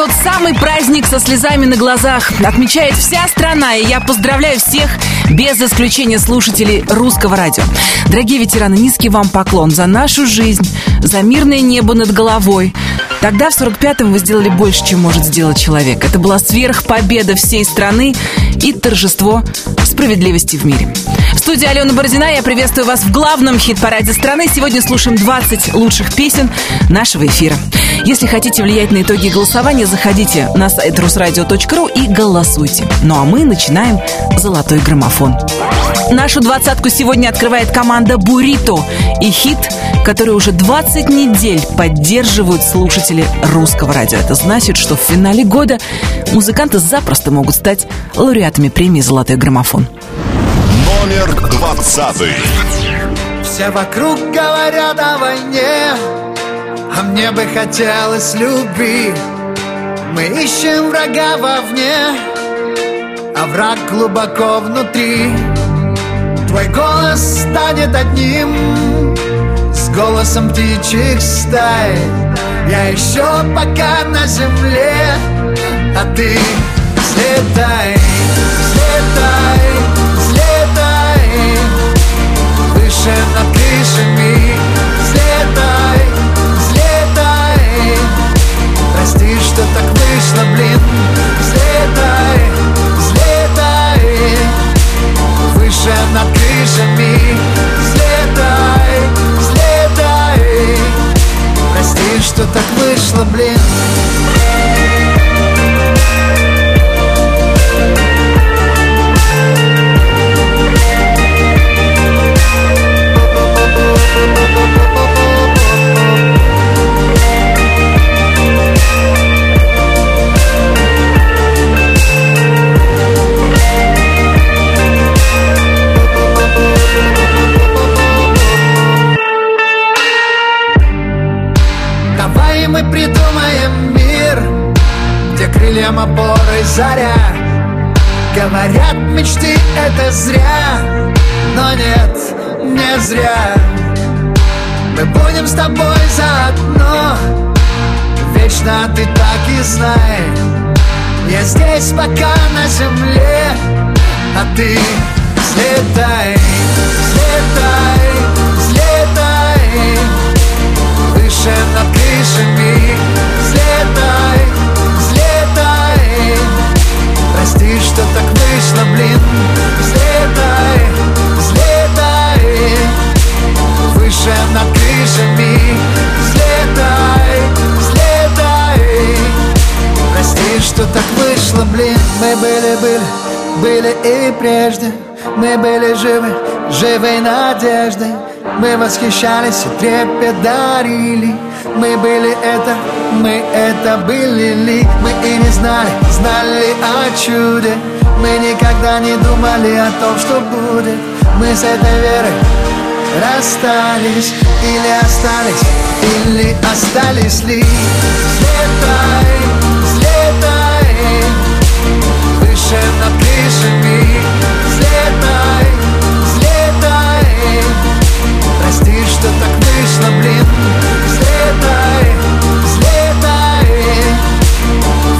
тот самый праздник со слезами на глазах отмечает вся страна, и я поздравляю всех без исключения слушателей русского радио. Дорогие ветераны, низкий вам поклон за нашу жизнь, за мирное небо над головой. Тогда, в 45-м, вы сделали больше, чем может сделать человек. Это была сверхпобеда всей страны и торжество справедливости в мире. Студии Алена Бородина я приветствую вас в главном хит-параде страны. Сегодня слушаем 20 лучших песен нашего эфира. Если хотите влиять на итоги голосования, заходите на сайт русрадио.ру и голосуйте. Ну а мы начинаем «Золотой граммофон». Нашу двадцатку сегодня открывает команда «Бурито» и хит, который уже 20 недель поддерживают слушатели русского радио. Это значит, что в финале года музыканты запросто могут стать лауреатами премии «Золотой граммофон». Номер двадцатый. Все вокруг говорят о войне, а мне бы хотелось любви. Мы ищем врага вовне, а враг глубоко внутри. Твой голос станет одним С голосом птичьих стай Я еще пока на земле А ты взлетай, взлетай, Выше над крышами Взлетай, взлетай. Прости, что так вышло, блин. Взлетай, взлетай. Выше над крышами Взлетай, взлетай. Прости, что так вышло, блин мы придумаем мир Где крыльям опорой заря. Говорят, мечты это зря Но нет, не зря Мы будем с тобой заодно. Вечно ты так и знай. Я здесь пока на земле А ты взлетай, взлетай, взлетай. Выше над крышами Взлетай, взлетай. Прости, что так вышло, блин Взлетай, Выше над крышами Взлетай, взлетай. Прости, что так вышло, блин. Мы были-были, были и прежде. Мы были живы, живой надеждой. Мы восхищались и трепет дарили Мы были это, мы это были. Ли Мы и не знали, знали о чуде. Мы никогда не думали о том, что будет. Мы с этой верой расстались Или остались, или остались ли? Взлетай, взлетай Выше над крышами Взлетай, взлетай Прости, что так вышло, блин. Взлетай, взлетай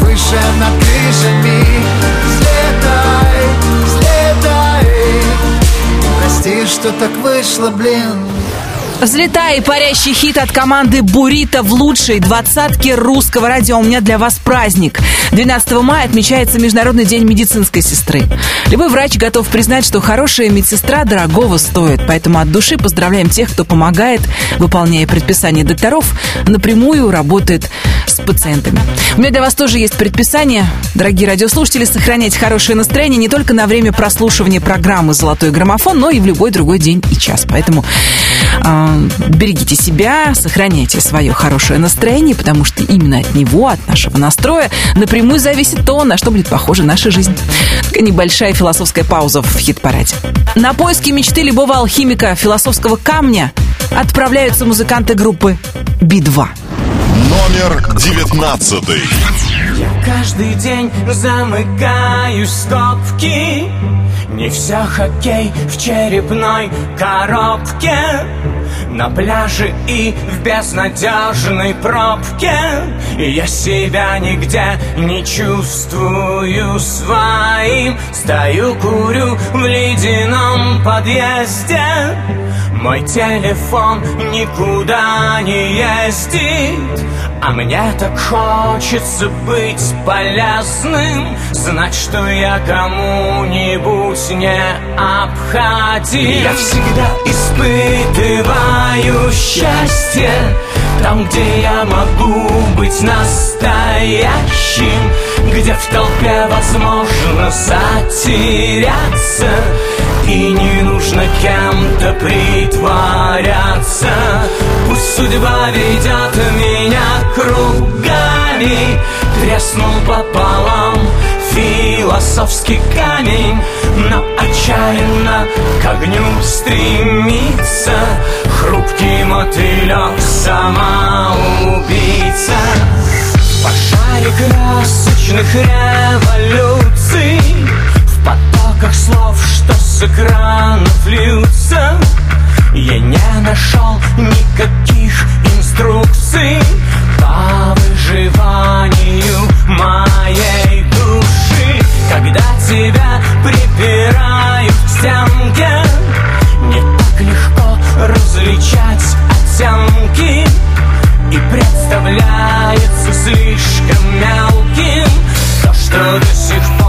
Выше над крышами Взлетай, Прости, что так вышло, блин Взлетай, парящий хит от команды Бурита в лучшей двадцатке русского радио. У меня для вас праздник. 12 мая отмечается Международный день медицинской сестры. Любой врач готов признать, что хорошая медсестра дорогого стоит. Поэтому от души поздравляем тех, кто помогает, выполняя предписания докторов, напрямую работает с пациентами. У меня для вас тоже есть предписание, дорогие радиослушатели, сохранять хорошее настроение не только на время прослушивания программы «Золотой граммофон», но и в любой другой день и час. Поэтому э, берегите себя, сохраняйте свое хорошее настроение, потому что именно от него, от нашего настроя, напрямую зависит то, на что будет похожа наша жизнь. Такая небольшая философская пауза в хит-параде. На поиски мечты любого алхимика философского камня отправляются музыканты группы Би-2. Номер девятнадцатый. Я каждый день замыкаюсь в скобки Не все хоккей в черепной коробке на пляже и в безнадежной пробке. Я себя нигде не чувствую своим. Стою, курю в ледяном подъезде Мой телефон никуда не ездит а мне так хочется быть полезным Знать, что я кому-нибудь не обходим. Я всегда испытываю счастье Там, где я могу быть настоящим Где в толпе возможно затеряться И не нужно кем-то притворяться. Пусть судьба ведет меня кругами. Треснул пополам философский камень Но отчаянно к огню стремится. Хрупкий мотылек самоубийца. В пожаре красочных революций В потоках слов, с экранов льются. Я не нашел никаких инструкций По выживанию моей души. Когда тебя припирают к стенке Не так легко различать оттенки. И представляется слишком мелким То, что до сих пор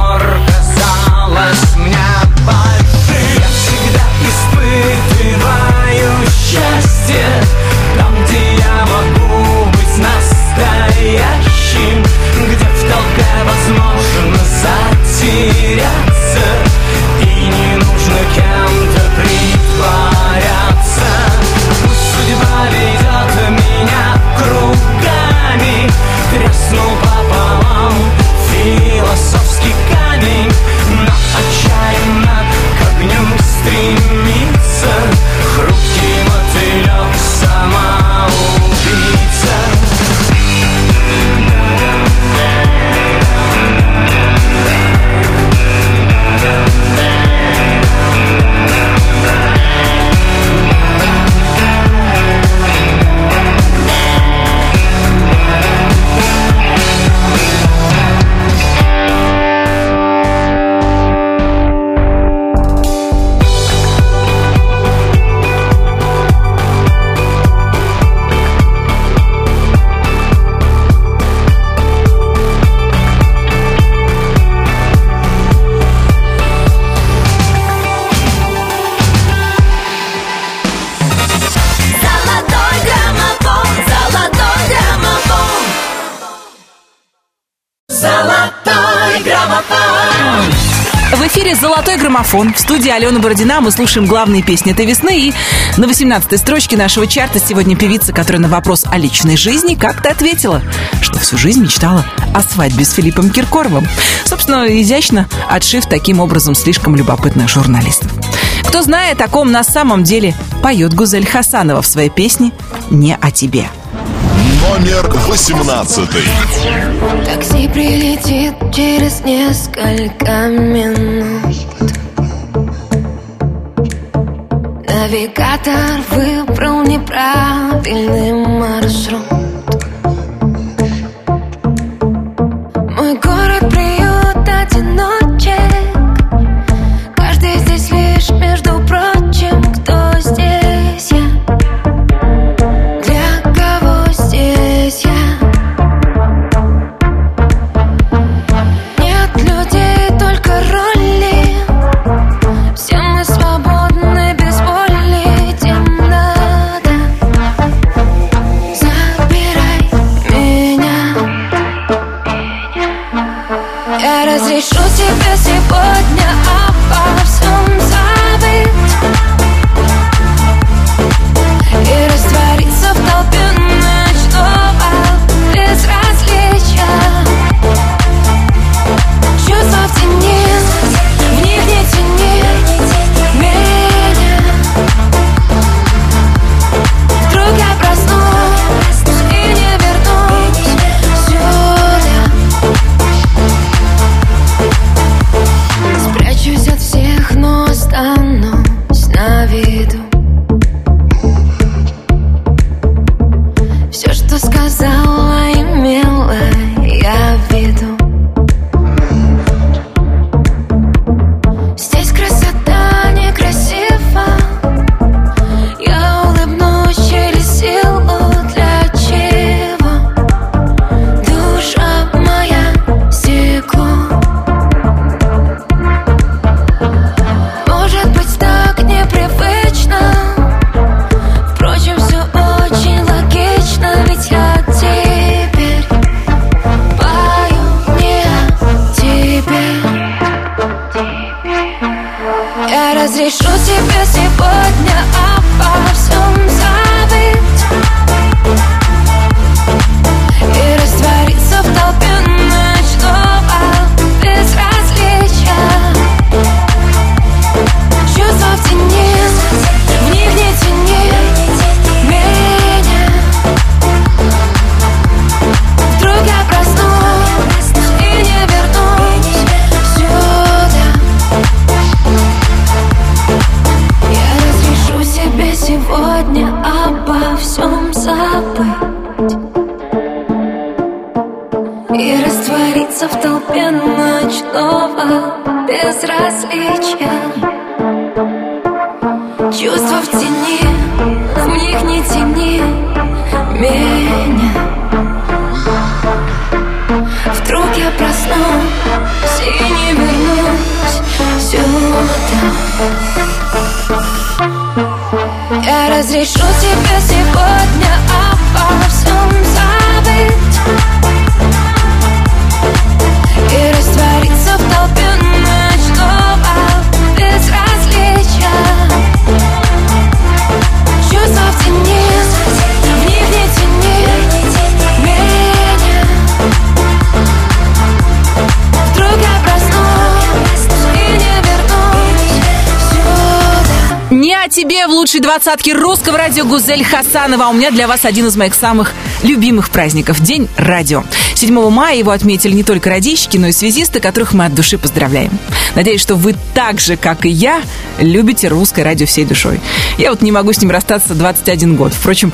«Золотой граммофон». В студии Алена Бородина мы слушаем главные песни этой весны. И на 18-й строчке нашего чарта сегодня певица, которая на вопрос о личной жизни как-то ответила, что всю жизнь мечтала о свадьбе с Филиппом Киркоровым. Собственно, изящно отшив таким образом слишком любопытных журналистов. Кто знает, о ком на самом деле поет Гузель Хасанова в своей песне «Не о тебе». Номер восемнадцатый. Такси прилетит через несколько минут Навигатор выбрал неправильный маршрут двадцатке русского радио Гузель Хасанова. У меня для вас один из моих самых любимых праздников – День радио. 7 мая его отметили не только радищики, но и связисты, которых мы от души поздравляем. Надеюсь, что вы так же, как и я, любите русское радио всей душой. Я вот не могу с ним расстаться 21 год. Впрочем,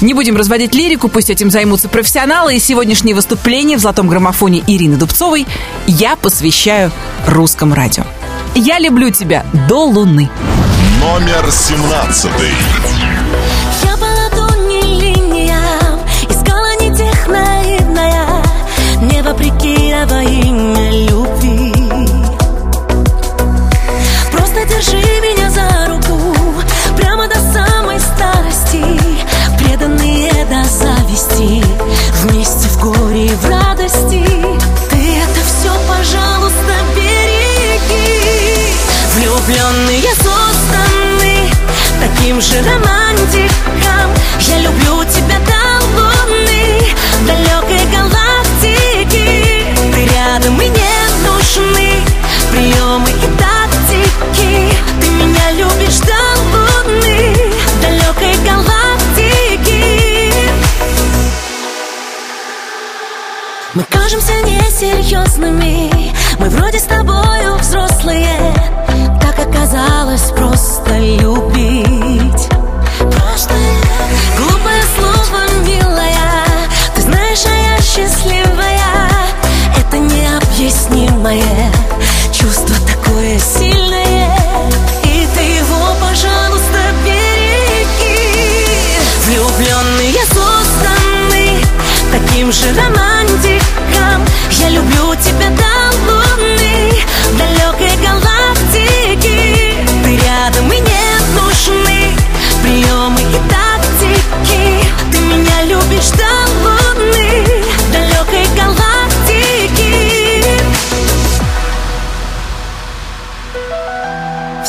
не будем разводить лирику, пусть этим займутся профессионалы. И сегодняшнее выступление в «Золотом граммофоне» Ирины Дубцовой я посвящаю русскому радио. Я люблю тебя до луны. Номер 17. Я по ладони линиям Искала не тех наивная Не вопреки, а во имя любви. Просто держи меня за руку Прямо до самой старости Преданные до зависти Вместе в горе и в радости. Ты это все, пожалуйста, береги. Влюбленные созданы таким же романтиком. Я люблю тебя до луны, далекой галактики. Ты рядом и не нужны приемы и тактики. Ты меня любишь до луны, далекой галактики. Мы кажемся несерьезными Мы вроде с тобою взрослые оказалось просто любить. Просто Глупое слово, милая. Ты знаешь, а я счастливая. Это необъяснимое Чувство такое сильное. И ты его, пожалуйста, береги. Влюбленные созданы таким же романтиком. Я люблю тебя до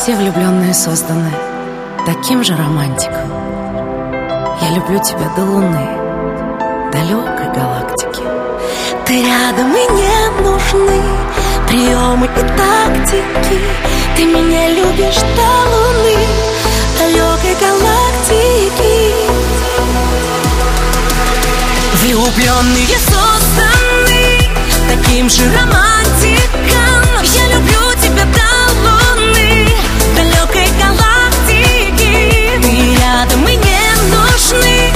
Все влюбленные созданы таким же романтиком. Я люблю тебя до луны, далекой галактики. Ты рядом и не нужны приемы и тактики. Ты меня любишь до луны, далекой галактики. Влюбленные созданы таким же романтиком. Я люблю тебя до луны, Ты рядом и не нужны.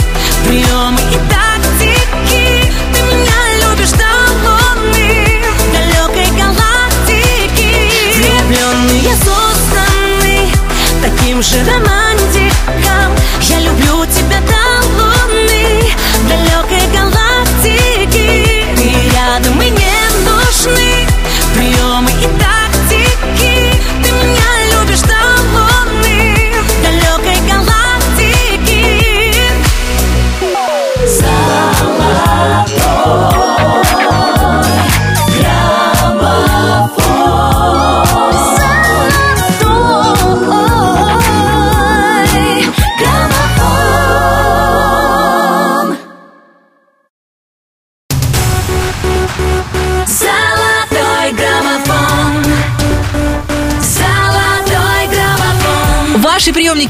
Приемы и тактики Ты меня любишь до луны, далекой галактики Влюбленные созданы таким же романтиком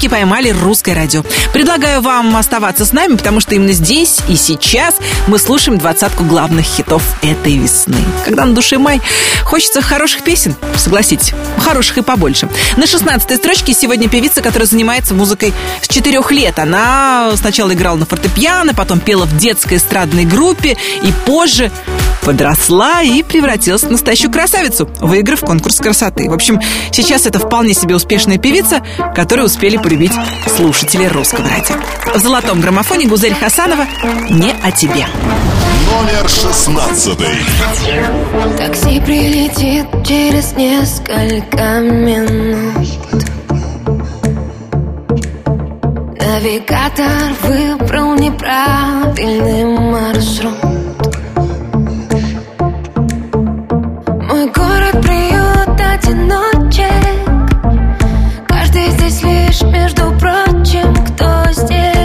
Поймали русское радио. Предлагаю вам оставаться с нами, потому что именно здесь и сейчас мы слушаем двадцатку главных хитов этой весны. Когда на душе май, хочется хороших песен, согласитесь, хороших и побольше. На 16 строчке сегодня певица, которая занимается музыкой с четырех лет. Она сначала играла на фортепиано, потом пела в детской эстрадной группе и позже подросла и превратилась в настоящую красавицу, выиграв конкурс красоты. В общем, сейчас это вполне себе успешная певица, которую успели полюбить слушатели русского радио. В золотом граммофоне Гузель Хасанова «Не о тебе». Номер шестнадцатый. Такси прилетит через несколько минут Навигатор выбрал неправильный маршрут Мой город приют одиночек. Каждый здесь лишь между прочим Кто здесь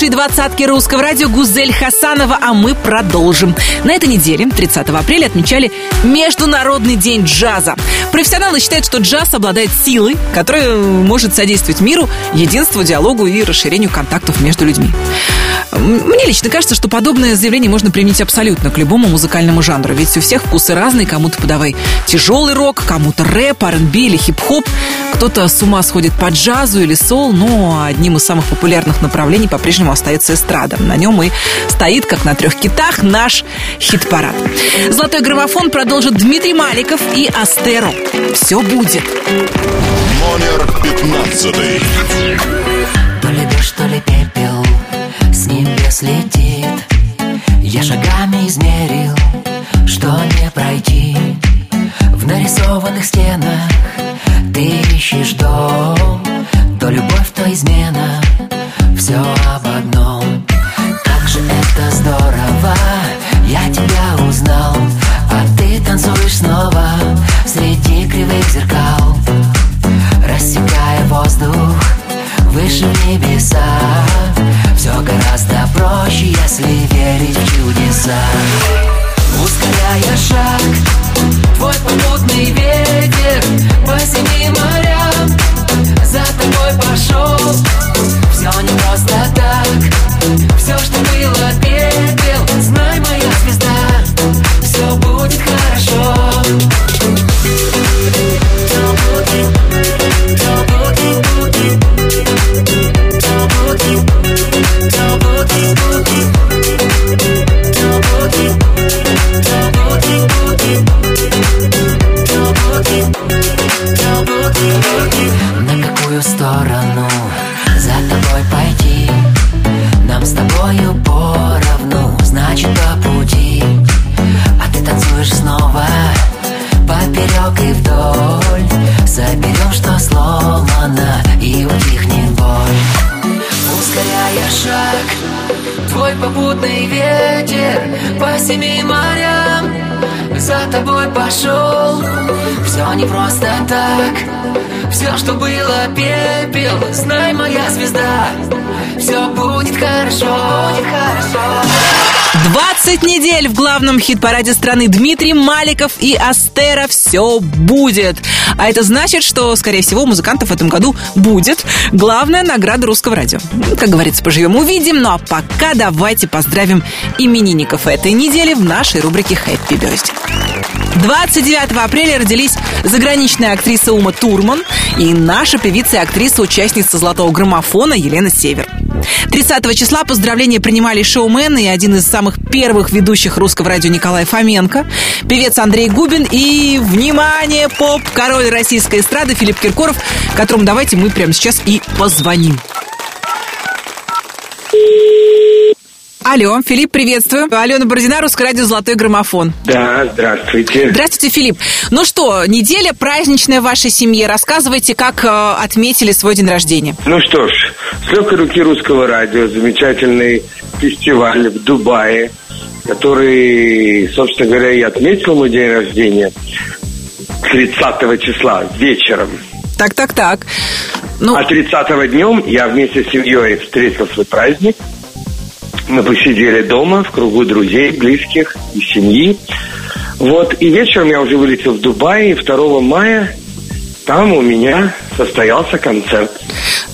лучшей двадцатке русского радио Гузель Хасанова, а мы продолжим. На этой неделе, 30 апреля, отмечали Международный день джаза. Профессионалы считают, что джаз обладает силой, которая может содействовать миру, единству, диалогу и расширению контактов между людьми. Мне лично кажется, что подобное заявление можно применить абсолютно к любому музыкальному жанру, ведь у всех вкусы разные, кому-то подавай тяжелый рок, кому-то рэп, R&B или хип-хоп, кто-то с ума сходит по джазу или сол, но одним из самых популярных направлений по-прежнему остается эстрада. На нем и стоит, как на трех китах, наш хит-парад. Золотой граммофон продолжит Дмитрий Маликов и Астеро. Все будет. Номер пятнадцатый. То ли дождь, то ли пепел с небес летит Я шагами измерил, что не пройти В нарисованных стенах ищешь дом То любовь, то измена, все 20 недель в главном хит-параде страны Дмитрий Маликов и Астера «Все будет». А это значит, что, скорее всего, музыкантов в этом году будет главная награда русского радио. Как говорится, поживем увидим. Ну а пока давайте поздравим именинников этой недели в нашей рубрике «Хэппи Birthday». 29 апреля родились заграничная актриса Ума Турман и наша певица и актриса, участница «Золотого граммофона» Елена Север. 30 числа поздравления принимали шоумены и один из самых первых ведущих русского радио Николай Фоменко, певец Андрей Губин и, внимание, поп-король российской эстрады Филипп Киркоров, которому давайте мы прямо сейчас и позвоним. Алло, Филипп, приветствую. Алена Бородина, Русское радио «Золотой граммофон». Да, здравствуйте. Здравствуйте, Филипп. Ну что, неделя праздничная в вашей семье. Рассказывайте, как э, отметили свой день рождения. Ну что ж, с легкой руки Русского радио замечательный фестиваль в Дубае, который, собственно говоря, и отметил мой день рождения 30 числа вечером. Так, так, так. Ну, А 30 днем я вместе с семьей встретил свой праздник. Мы посидели дома в кругу друзей, близких и семьи. Вот, и вечером я уже вылетел в Дубай, и 2 мая там у меня состоялся концерт.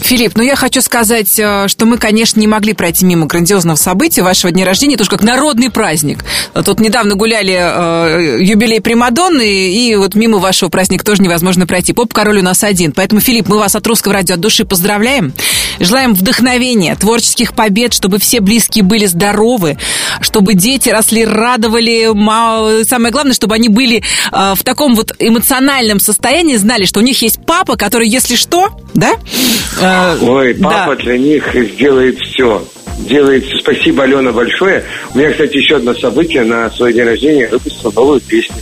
Филипп, ну я хочу сказать, э, что мы, конечно, не могли пройти мимо грандиозного события вашего дня рождения, тоже как народный праздник. Тут недавно гуляли э, юбилей Примадонны, и вот мимо вашего праздника тоже невозможно пройти. Поп-король у нас один. Поэтому, Филипп, мы вас от Русского радио от души поздравляем. Желаем вдохновения, творческих побед, чтобы все близкие были здоровы, чтобы дети росли, радовали. Самое главное, чтобы они были э, в таком вот эмоциональном состоянии, знали, что у них есть папа, который, если что, да? э, Ой, да. папа для них сделает все. Делает все. Спасибо, Алена, большое. У меня, кстати, еще одно событие. На свой день рождения выпустил новую песню.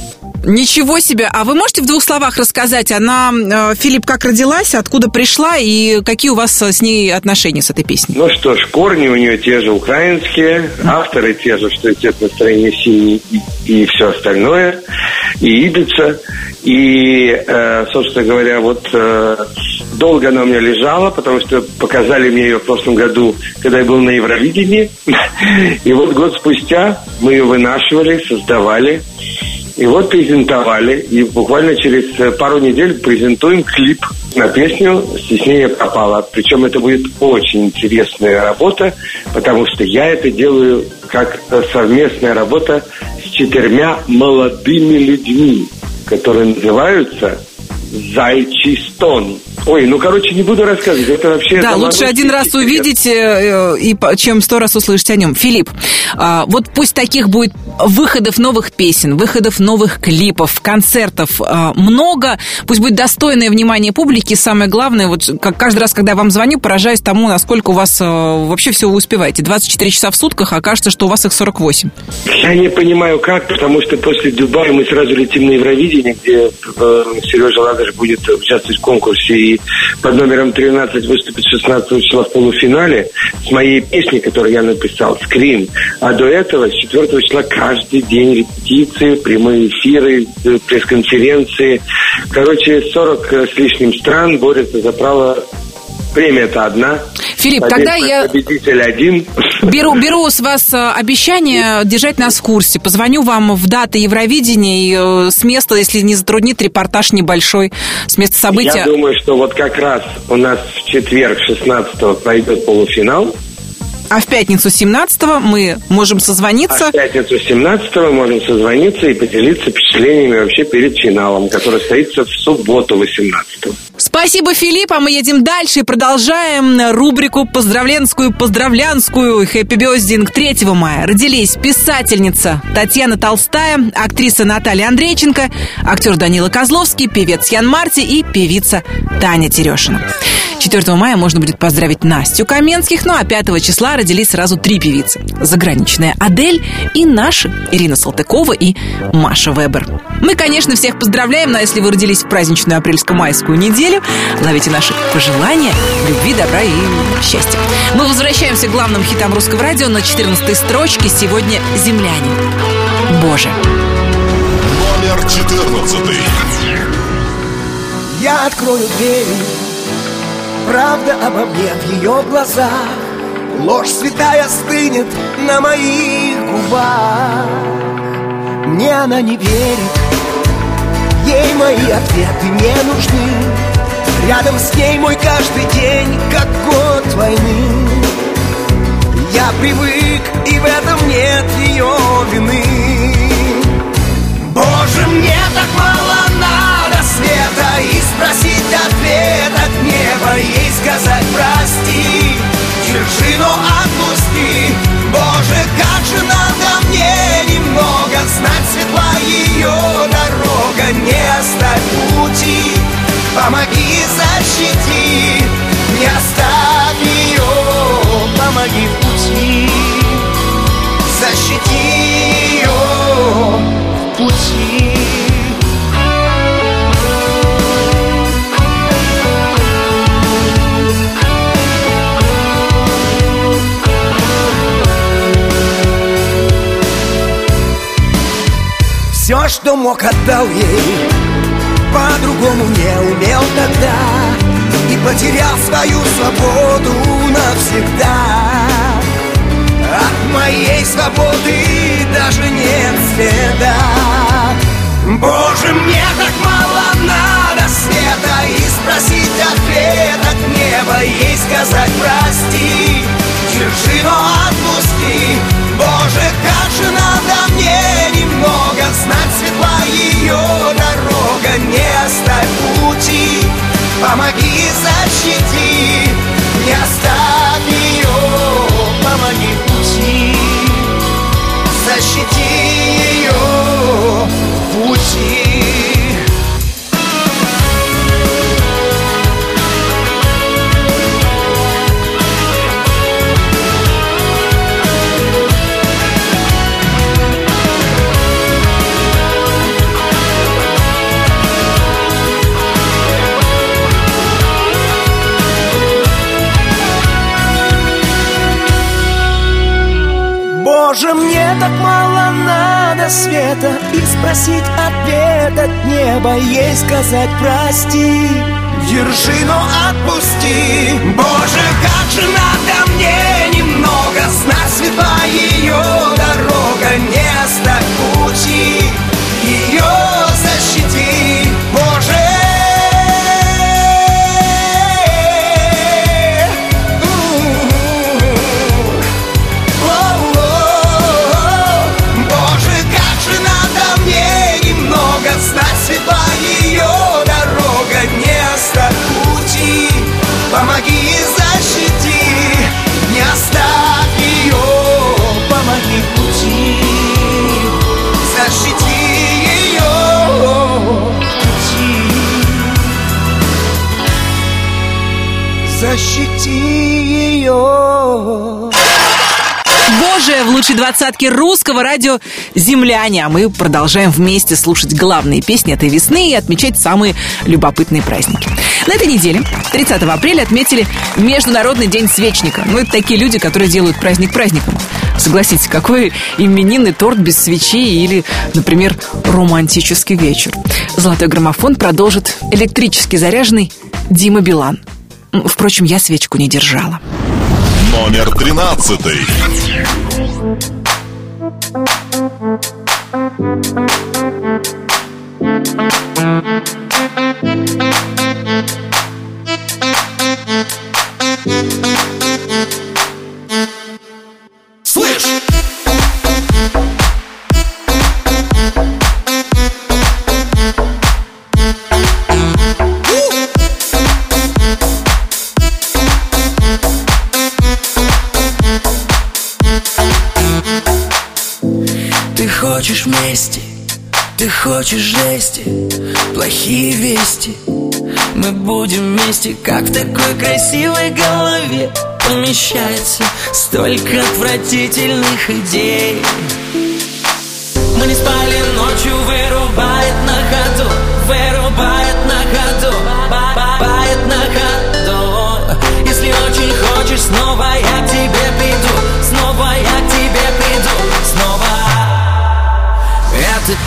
Ничего себе! А вы можете в двух словах рассказать, она, э, Филипп, как родилась, откуда пришла и какие у вас э, с ней отношения с этой песней? Ну что ж, корни у нее те же украинские, авторы те же, что и цвет настроения синий и, и все остальное, и Ибица. И, э, собственно говоря, вот э, долго она у меня лежала, потому что показали мне ее в прошлом году, когда я был на Евровидении. И вот год спустя мы ее вынашивали, создавали. И вот презентовали, и буквально через э, пару недель презентуем клип на песню «Стеснение пропало». Причем это будет очень интересная работа, потому что я это делаю как э, совместная работа с четырьмя молодыми людьми, которые называются «Зайчий стон». Ой, ну, короче, не буду рассказывать, это вообще... Да, лучше один раз секрет. увидеть, э, и, чем сто раз услышать о нем. Филипп, а, вот пусть таких будет выходов новых песен, выходов новых клипов, концертов а, много, пусть будет достойное внимание публики. Самое главное, вот как каждый раз, когда я вам звоню, поражаюсь тому, насколько у вас э, вообще все вы успеваете. 24 часа в сутках, а кажется, что у вас их 48. Я не понимаю, как, потому что после Дубая мы сразу летим на Евровидение, где э, Сережа Ладыш будет участвовать в конкурсе и под номером 13 выступит 16 числа в полуфинале с моей песней, которую я написал, «Скрин». А до этого, с 4 числа, каждый день репетиции, прямые эфиры, э, пресс-конференции. Короче, 40 с лишним стран борются за право Премия-то одна. Филипп, Побед- тогда я Победитель один. Беру, беру с вас э, обещание держать нас в курсе. Позвоню вам в даты Евровидения и э, с места, если не затруднит, репортаж небольшой с места события. Я думаю, что вот как раз у нас в четверг 16 пройдет полуфинал, А в пятницу 17 мы можем а созвониться. в пятницу 17 мы можем созвониться и поделиться впечатлениями вообще перед финалом, который состоится в субботу 18 Спасибо, Филипп, а мы едем дальше и продолжаем рубрику поздравленскую, поздравлянскую. Хэппи Бездинг 3 мая. Родились писательница Татьяна Толстая, актриса Наталья Андрейченко, актер Данила Козловский, певец Ян Марти и певица Таня Терешина. 4 мая можно будет поздравить Настю Каменских, ну а 5 числа родились сразу три певицы. Заграничная Адель и наши Ирина Салтыкова и Маша Вебер. Мы, конечно, всех поздравляем, но если вы родились в праздничную апрельско-майскую неделю, ловите наши пожелания, любви, добра и счастья. Мы возвращаемся к главным хитам русского радио на 14 строчке. Сегодня «Земляне». Боже. Номер 14. Я открою дверь Правда обо мне в ее глазах Ложь святая стынет на моих губах. Мне она не верит. Ей мои ответы не нужны. Рядом с ней мой каждый день, как год войны. Я привык, и в этом нет ее вины. Боже, мне так мало надо света И спросить ответ от неба Ей сказать Вершину отпусти. Боже, как же надо мне немного Знать светла ее дорога Не оставь пути. Помоги, защити Не оставь ее Помоги в пути. Защити ее в пути Все, что мог, отдал ей. По-другому не умел тогда. И потерял свою свободу навсегда. От моей свободы даже нет следа. Боже, мне так мало надо света. И спросить ответ от неба Ей сказать прости Держи, но отпусти ее дорога Не оставь пути. Помоги, защити Не оставь ее Помоги пути. Защити так мало надо света. И спросить ответ от неба Ей сказать прости Держи, но отпусти. Боже, как же надо мне немного Знать светла ее дорога Не оставь пути Защити ее Боже, в лучшей двадцатке русского радио «Земляне». А мы продолжаем вместе слушать главные песни этой весны и отмечать самые любопытные праздники. На этой неделе, 30 апреля, отметили Международный день свечника. Ну, это такие люди, которые делают праздник праздником. Согласитесь, какой именинный торт без свечей или, например, романтический вечер. Золотой граммофон продолжит электрически заряженный Дима Билан. Впрочем, я свечку не держала. Номер 13. Слышь! Мести, ты хочешь жести Плохие вести Мы будем вместе, как в такой красивой голове Помещается столько отвратительных идей Мы не спали ночью, вырубает на ходу Вырубает на ходу, бает на ходу Если очень хочешь, снова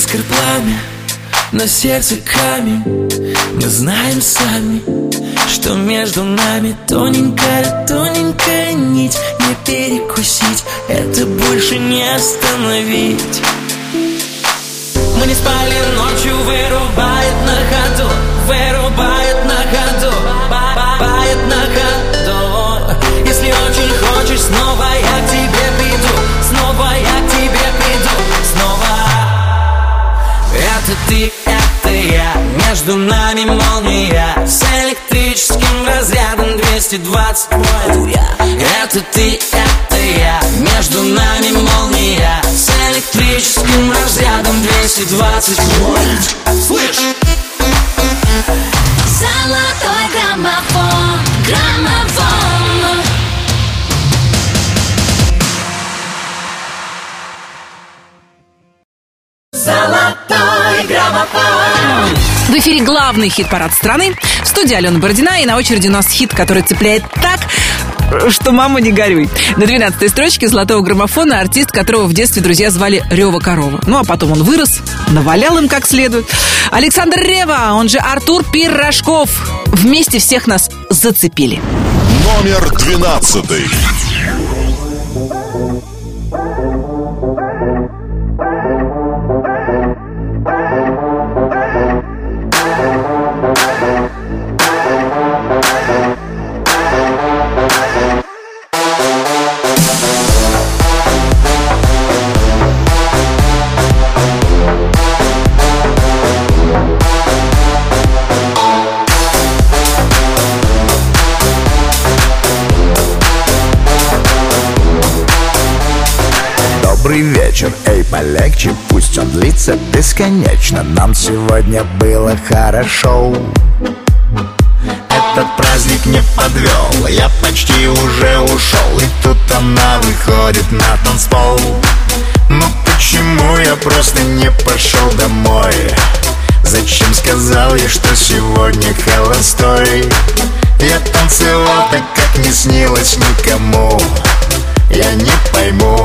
Искр пламя, на сердце камень. Мы знаем сами, что между нами Тоненькая, тоненькая нить. Не перекусить, это больше не остановить. Мы не спали ночью, вырубает на ходу Вырубает это ты, это я, между нами молния. С электрическим разрядом 220 вольт. Это ты, это я, между нами молния. С электрическим разрядом 220 вольт. Слышь! Золотой граммофон, граммофон В эфире главный хит-парад страны. В студии Алена Бородина. И на очереди у нас хит, который цепляет так, что мама не горюй. На 12-й строчке золотого граммофона артист, которого в детстве друзья звали Рева Корова. Ну, а потом он вырос, навалял им как следует. Александр Рева, он же Артур Пирожков. Вместе всех нас зацепили. Номер 12. Полегче, пусть он длится бесконечно. Нам сегодня было хорошо. Этот праздник не подвел, я почти уже ушел. И тут она выходит на танцпол. Ну почему я просто не пошел домой? Зачем сказал я, что сегодня холостой? Я танцевал так, как не снилось никому. Я не пойму,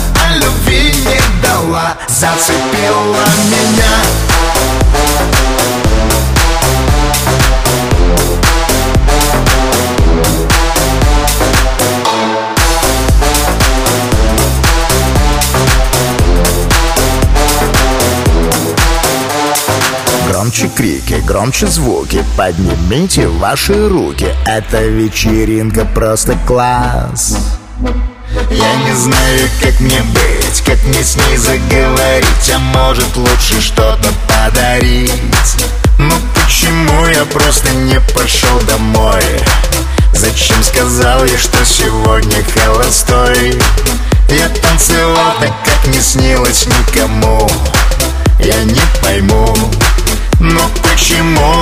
дала Зацепила меня. Громче крики, громче звуки Поднимите ваши руки. Эта вечеринка просто класс Я не знаю, как мне быть Как мне с ней заговорить А может лучше что-то подарить. Ну почему я просто не пошел домой? Зачем сказал я, что сегодня холостой? Я танцевал так, как не снилось никому. Я не пойму, но почему?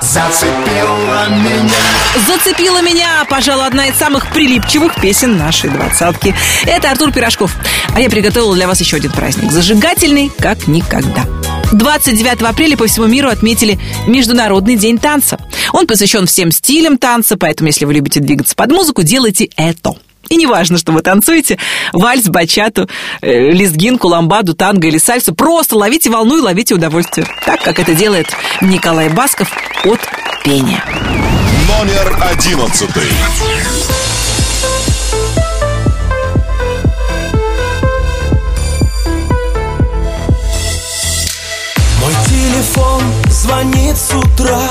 зацепила меня. Зацепила меня, пожалуй, одна из самых прилипчивых песен нашей двадцатки. Это Артур Пирожков. А я приготовила для вас еще один праздник. Зажигательный, как никогда. 29 апреля по всему миру отметили Международный день танца. Он посвящен всем стилям танца, поэтому если вы любите двигаться под музыку, делайте это. И не важно, что вы танцуете вальс, бачату, э, лезгинку, ламбаду, танго или сальсу. Просто ловите волну и ловите удовольствие. Так, как это делает Николай Басков от пения. Номер одиннадцатый. Мой телефон звонит с утра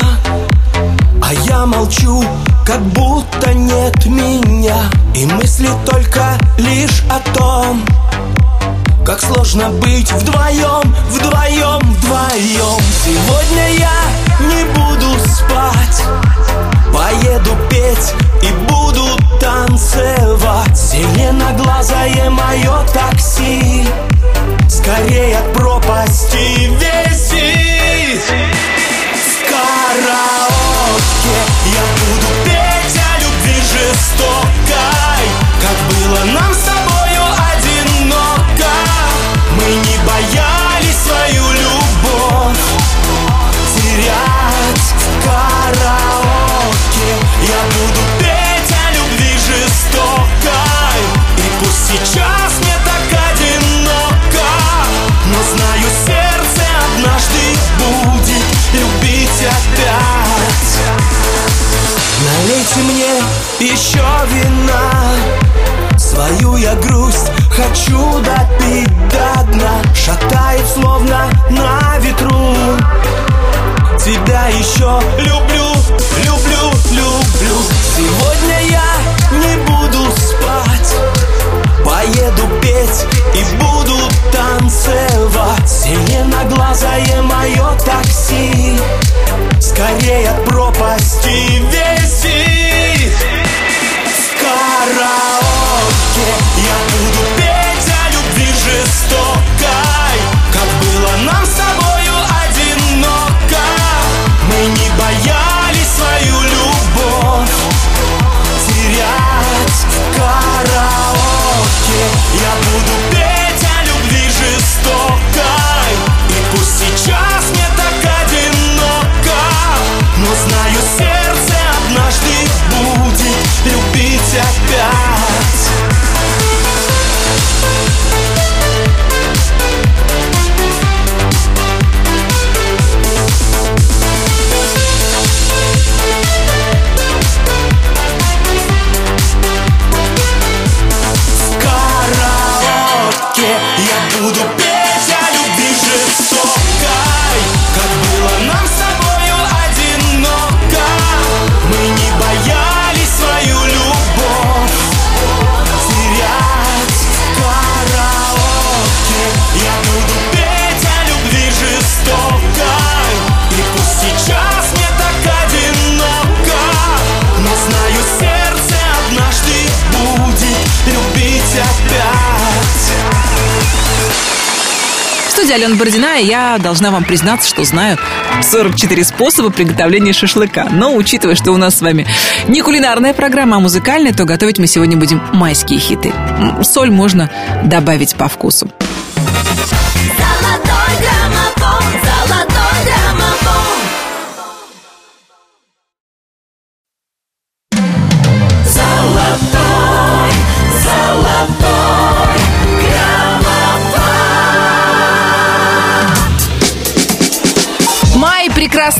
А я молчу, как будто нет меня И мысли только лишь о том Как сложно быть вдвоем, вдвоем, вдвоем. Сегодня я не буду спать Поеду петь и буду танцевать. Зеленоглазое мое такси Скорее от пропасти висит В караоке я буду любви грусть хочу допить до дна Шатает словно на ветру. Тебя еще люблю, люблю, люблю. Сегодня я не буду спать. Поеду петь и буду танцевать. Зеленоглазое мое такси. Скорее от пропасти висит студии Алена Бородина, и я должна вам признаться, что знаю 44 способа приготовления шашлыка. Но учитывая, что у нас с вами не кулинарная программа, а музыкальная, то готовить мы сегодня будем майские хиты. Соль можно добавить по вкусу.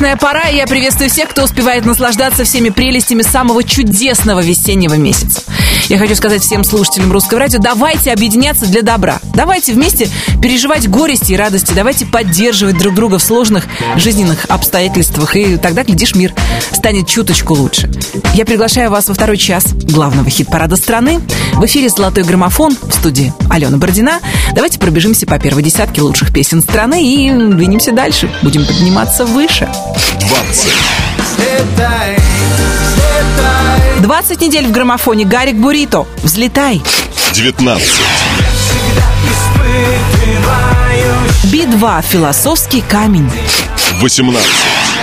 Прекрасная пора, и я приветствую всех, кто успевает наслаждаться всеми прелестями самого чудесного весеннего месяца. Я хочу сказать всем слушателям Русского радио, давайте объединяться для добра. Давайте вместе переживать горести и радости, давайте поддерживать друг друга в сложных жизненных обстоятельствах, и тогда, глядишь, мир станет чуточку лучше. Я приглашаю вас во второй час главного хит-парада страны. В эфире «Золотой граммофон» в студии Алена Бородина. Давайте пробежимся по первой десятке лучших песен страны и двинемся дальше. Будем подниматься выше. 20. 20 недель в граммофоне Гарик Бурито. Взлетай. 19. Би-2. Философский камень. 18.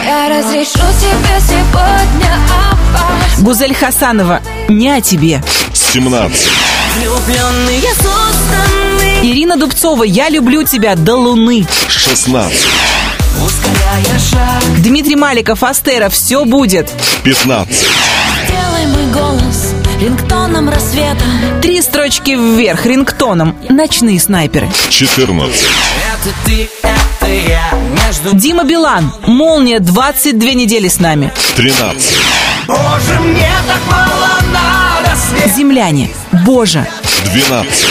Я разрешу тебе сегодня опасть Гузель Хасанова «Не о тебе». 17. Влюбленные созданы Ирина Дубцова «Я люблю тебя до луны». 16. Дмитрий Маликов «Астера. Все будет». 15. Делай мой голос рингтоном рассвета Три строчки вверх рингтоном «Ночные снайперы». 14. Это ты, это я Между Дима Билан «Молния. 22 недели с нами». 13. Боже, мне так мало надо света Земляне «Боже». 12.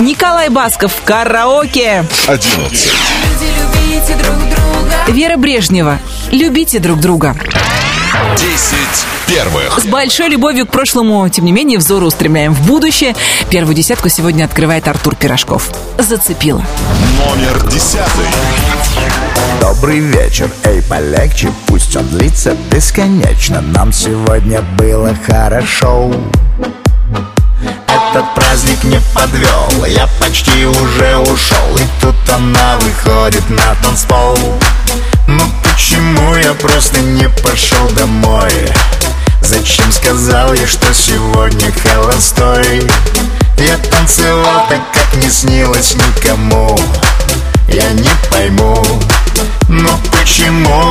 Николай Басков «Караоке». 11. Люди, любите друг друга Вера Брежнева «Любите друг друга». 10 первых. С большой любовью к прошлому, тем не менее, взоры устремляем в будущее. Первую десятку сегодня открывает Артур Пирожков. Зацепила. Номер 10. Добрый вечер, эй, полегче, пусть он длится бесконечно Нам сегодня было хорошо Этот праздник не подвел, я почти уже ушел И тут она выходит на танцпол Ну почему я просто не пошел домой? Зачем сказал я, что сегодня холостой? Я танцевал так, как не снилось никому Я не пойму, но почему?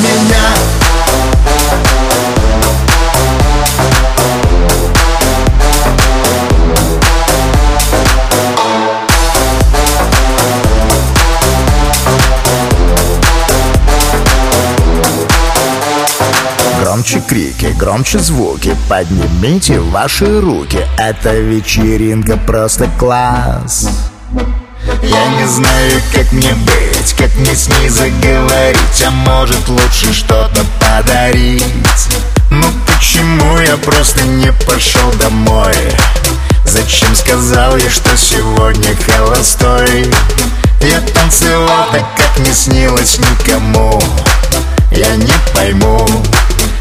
Громче крики, громче звуки. Поднимите ваши руки. Эта вечеринка просто класс. Я не знаю, как мне быть Как мне с ней заговорить А может лучше что-то подарить. Ну почему я просто не пошел домой? Зачем сказал я, что сегодня холостой? Я танцевал так, как не снилось никому. Я не пойму,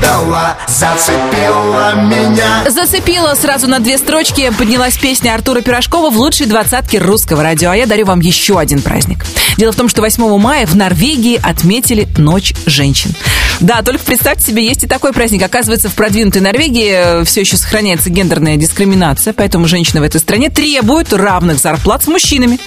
дала Зацепила меня Зацепила сразу на две строчки. Поднялась песня Артура Пирожкова в лучшей двадцатке русского радио. А я дарю вам еще один праздник. Дело в том, что 8 мая в Норвегии отметили Ночь женщин. Да, только представьте себе, есть и такой праздник. Оказывается, в продвинутой Норвегии все еще сохраняется гендерная дискриминация, поэтому женщины в этой стране требуют равных зарплат с мужчинами.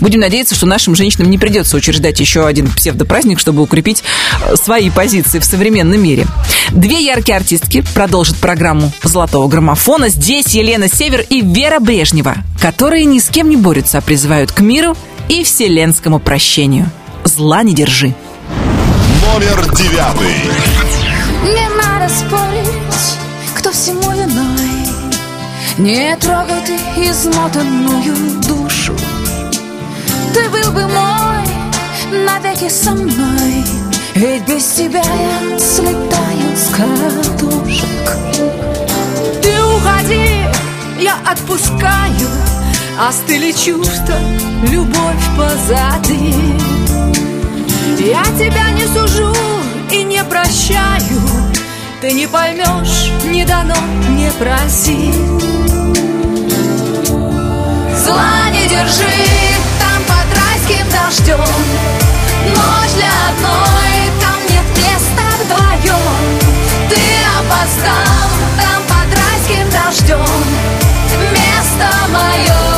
Будем надеяться, что нашим женщинам не придется учреждать еще один псевдопраздник, чтобы укрепить э, свои позиции в современном мире. Две яркие артистки продолжат программу «Золотого граммофона». Здесь Елена Север и Вера Брежнева, которые ни с кем не борются, а призывают к миру и вселенскому прощению. Зла не держи. Номер 9. Не надо спорить, кто всему виной. Не трогай ты измотанную душу. Ты был бы мой навеки со мной Ведь без тебя я слетаю с катушек. Ты уходи, я отпускаю Остыли чувства, любовь позади я тебя не сужу и не прощаю. Ты не поймешь, не дано, не проси Зла не держи, там под райским дождем. Ночь для одной, там нет места вдвоем. Ты опоздал, там под райским дождем. Место мое,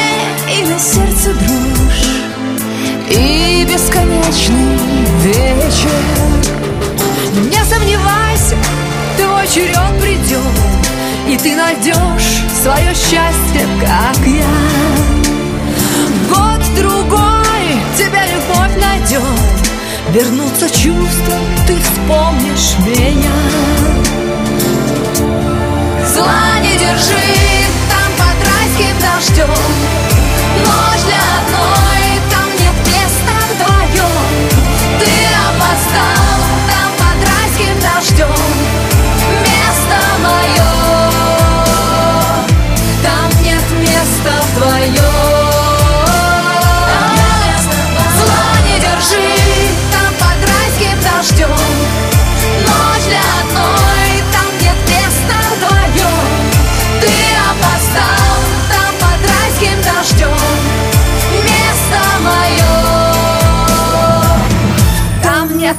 сердце дрожь И бесконечный вечер. Не сомневайся, твой черед придет И ты найдешь свое счастье, как я. Год-другой тебя любовь найдет Вернутся чувства, ты вспомнишь меня. Зла не держи, там под райским дождем Ночь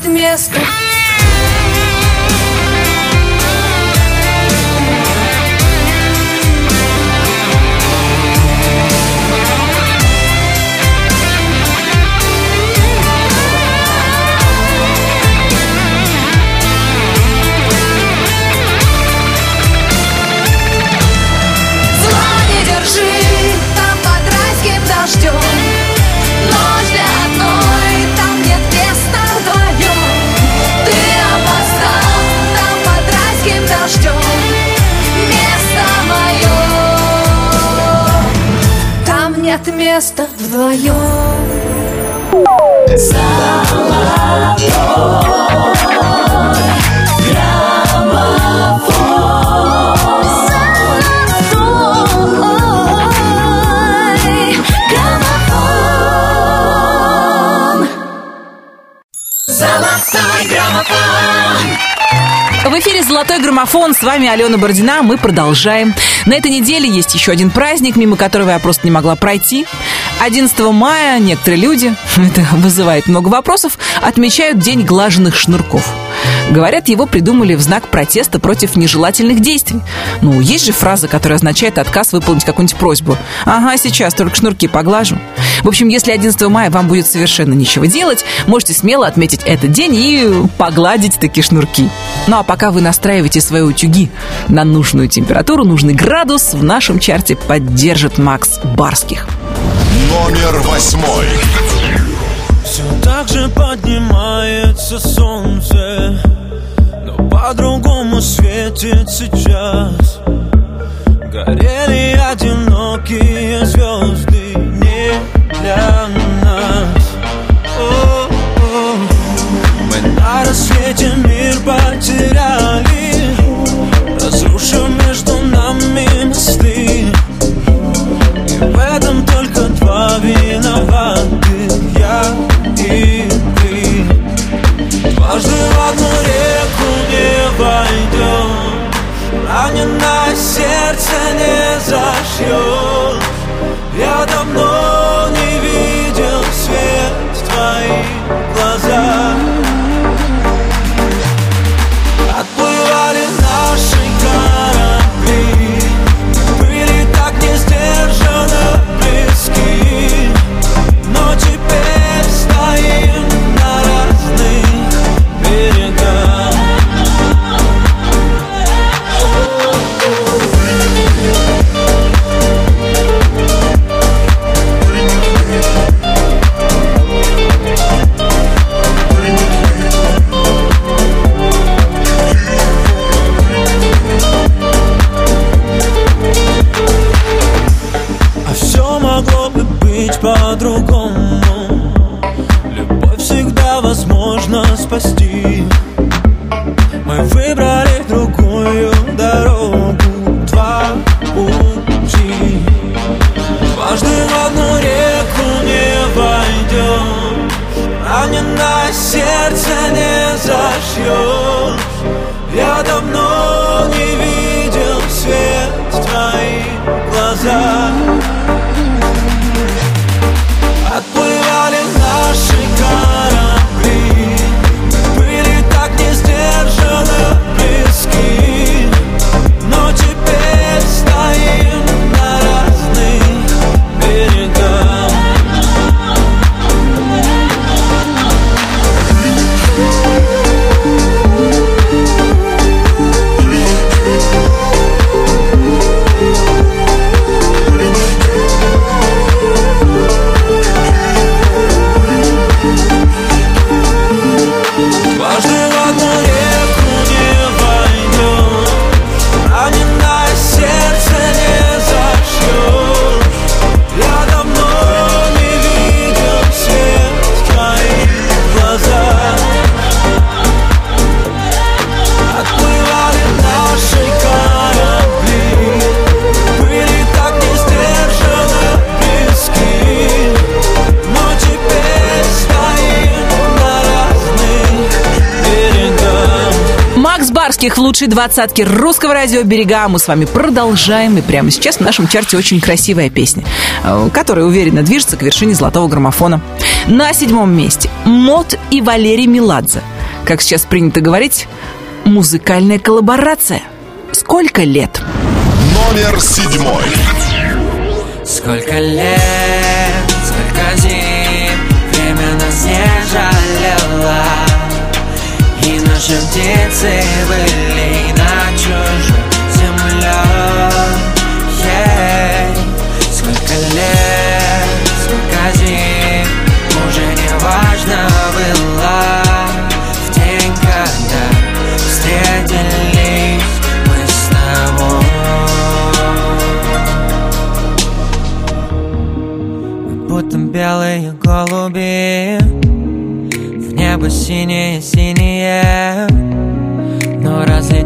там нет нет места вдвоем В эфире «Золотой граммофон». С вами Алена Бородина. Мы продолжаем. На этой неделе есть еще один праздник, мимо которого я просто не могла пройти. 11 мая некоторые люди, это вызывает много вопросов, отмечают День глаженных шнурков. Говорят, его придумали в знак протеста против нежелательных действий. Ну, есть же фраза, которая означает отказ выполнить какую-нибудь просьбу. Ага, сейчас только шнурки поглажу. В общем, если 11 мая вам будет совершенно нечего делать, можете смело отметить этот день и погладить такие шнурки. Ну а пока вы настраиваете свои утюги на нужную температуру, нужный градус, в нашем чарте поддержит Макс Барских. Номер восьмой. Все так же поднимается солнце Но по-другому светит сейчас Горели одинокие звезды Не для нас О-о. Мы на рассвете мир потеряли Разрушив лучшей двадцатке русского радио «Берега». Мы с вами продолжаем. И прямо сейчас в нашем чарте очень красивая песня, э, которая уверенно движется к вершине золотого граммофона. На седьмом месте Мод и Валерий Меладзе. Как сейчас принято говорить, музыкальная коллаборация. Сколько лет? Номер седьмой. Сколько лет, сколько зим Время нас не жалело И наши птицы были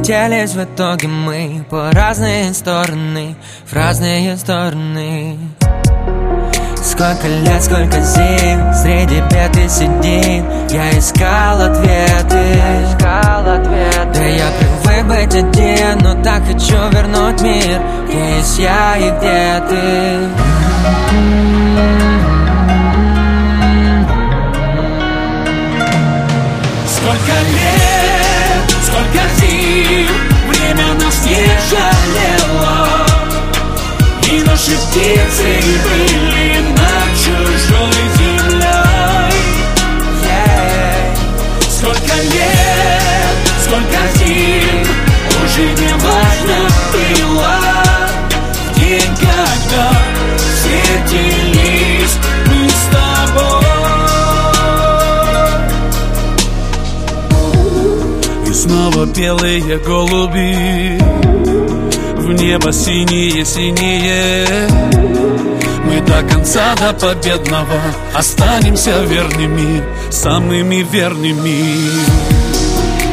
разлетелись в итоге мы По разные стороны, в разные стороны. Сколько лет, сколько зим Среди бед и седин. Я искал ответы. Искал ответы. Да я привык быть один Но так хочу вернуть мир. Где есть я и где ты. Сколько лет, сколько зим Жалело И наши птицы были над чужой землей yeah. Сколько лет, сколько зим Уже не важно было день, когда встретились снова белые голуби. В небо синие-синие Мы до конца, до победного Останемся верными, самыми верными.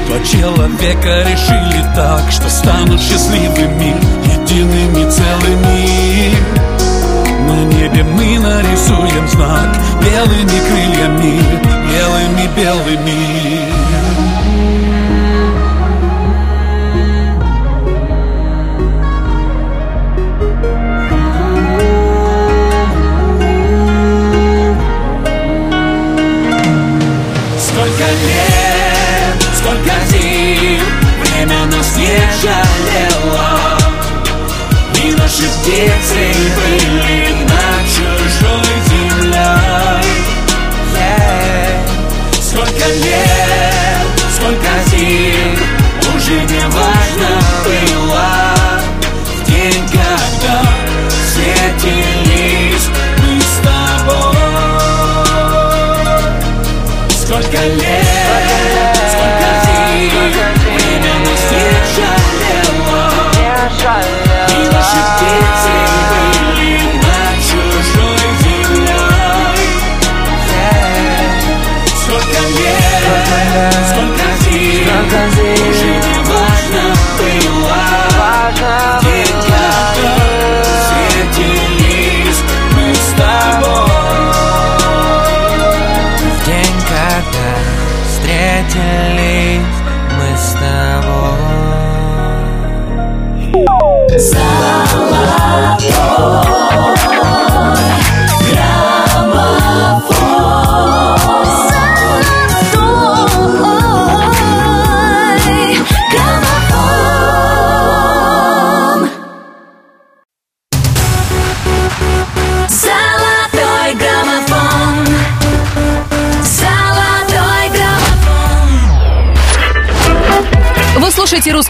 Два человека решили так Что станут счастливыми, едиными целыми. На небе мы нарисуем знак Белыми крыльями, белыми-белыми И наши птицы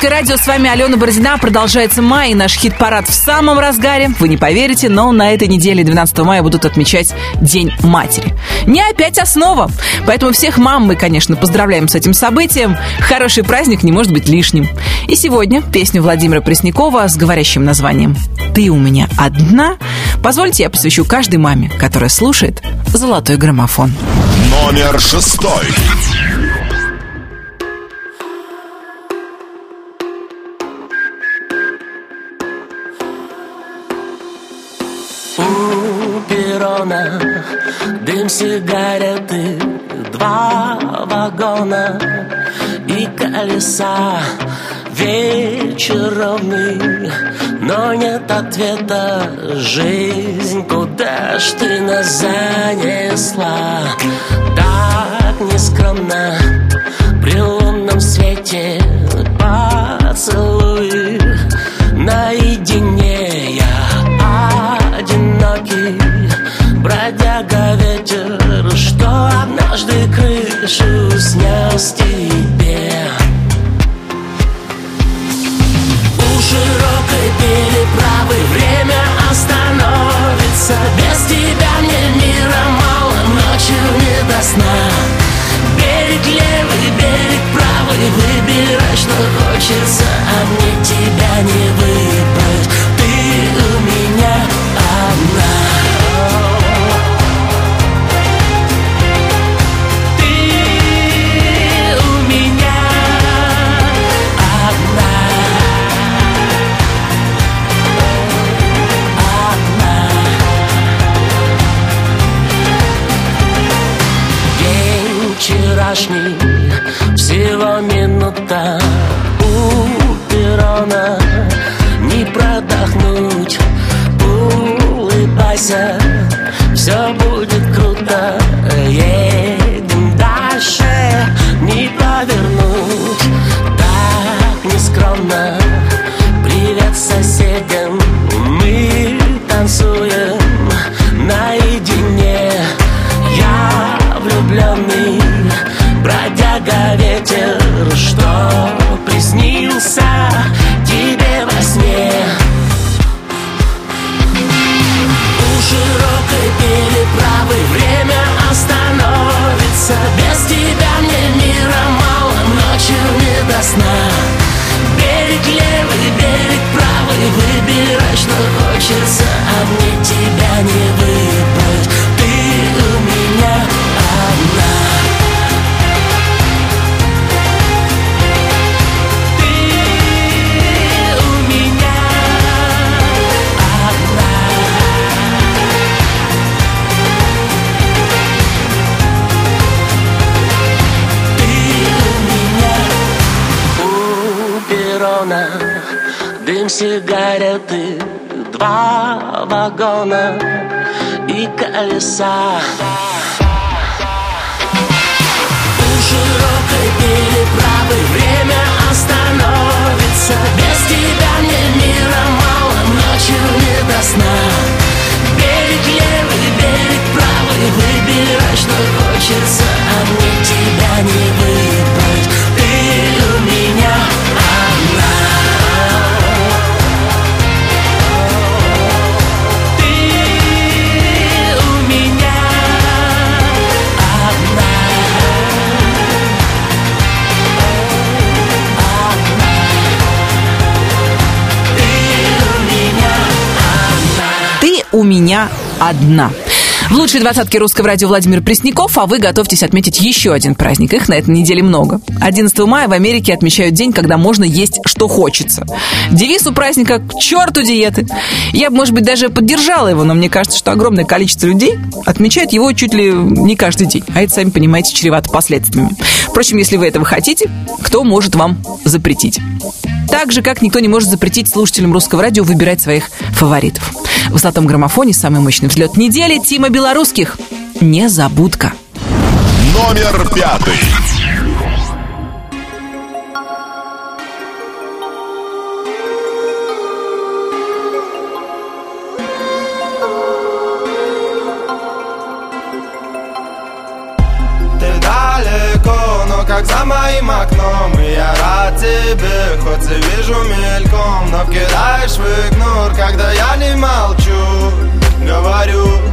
«Русское радио», с вами Алена Бородина. Продолжается май, и наш хит-парад в самом разгаре. Вы не поверите, но на этой неделе, 12 мая, будут отмечать День матери. Не опять основа. Поэтому всех мам мы, конечно, поздравляем с этим событием. Хороший праздник не может быть лишним. И сегодня песню Владимира Преснякова с говорящим названием «Ты у меня одна» позвольте я посвящу каждой маме, которая слушает «Золотой граммофон». Номер шестой. Сигареты, два вагона и колеса. Вечер ровный Но нет ответа. Жизнь, куда ж ты нас занесла? Так нескромно При лунном свете. Поцелуй Наедине однажды крышу снес тебе У широкой переправы время остановится. Без тебя мне мира мало, ночью не до сна. Берег левый, берег правый, выбирай, что хочется А мне тебя не и у меня одна. В лучшей двадцатке русского радио Владимир Пресняков, а вы готовьтесь отметить еще один праздник. Их на этой неделе много. 11 мая в Америке отмечают день, когда можно есть, что хочется. Девиз у праздника «К черту диеты». Я бы, может быть, даже поддержала его, но мне кажется, что огромное количество людей отмечает его чуть ли не каждый день. А это, сами понимаете, чревато последствиями. Впрочем, если вы этого хотите, кто может вам запретить? Так же, как никто не может запретить слушателям русского радио выбирать своих фаворитов. В «Золотом граммофоне» самый мощный взлет недели Тима Белорусских. Незабудка. Номер пятый. Ты далеко, но как за моим окном И я рад тебе, хоть и вижу мельком Но вкидаешь в игнор, когда я не молчу Говорю,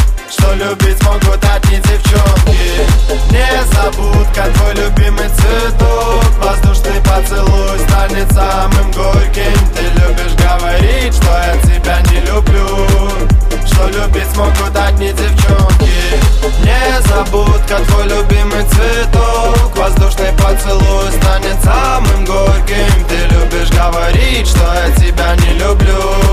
Что любить могут одни девчонки Незабудка, твой любимый цветок Воздушный поцелуй станет самым горьким. Ты любишь говорить, что я тебя не люблю. Любить смогут одни девчонки Незабудка, твой любимый цветок Воздушный поцелуй станет самым горьким. Ты любишь говорить, что я тебя не люблю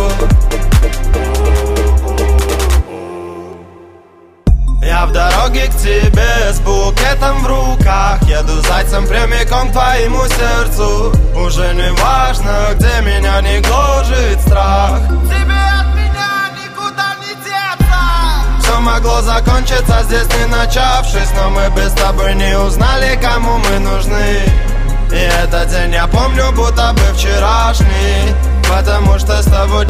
Я в дороге к тебе с букетом в руках. Еду зайцем прямиком к твоему сердцу. Уже не важно, где меня не гложет страх. Тебе от меня никуда не деться. Все могло закончиться здесь не начавшись Но мы без тобой не узнали, кому мы нужны. И этот день я помню, будто бы вчерашний Потому что с того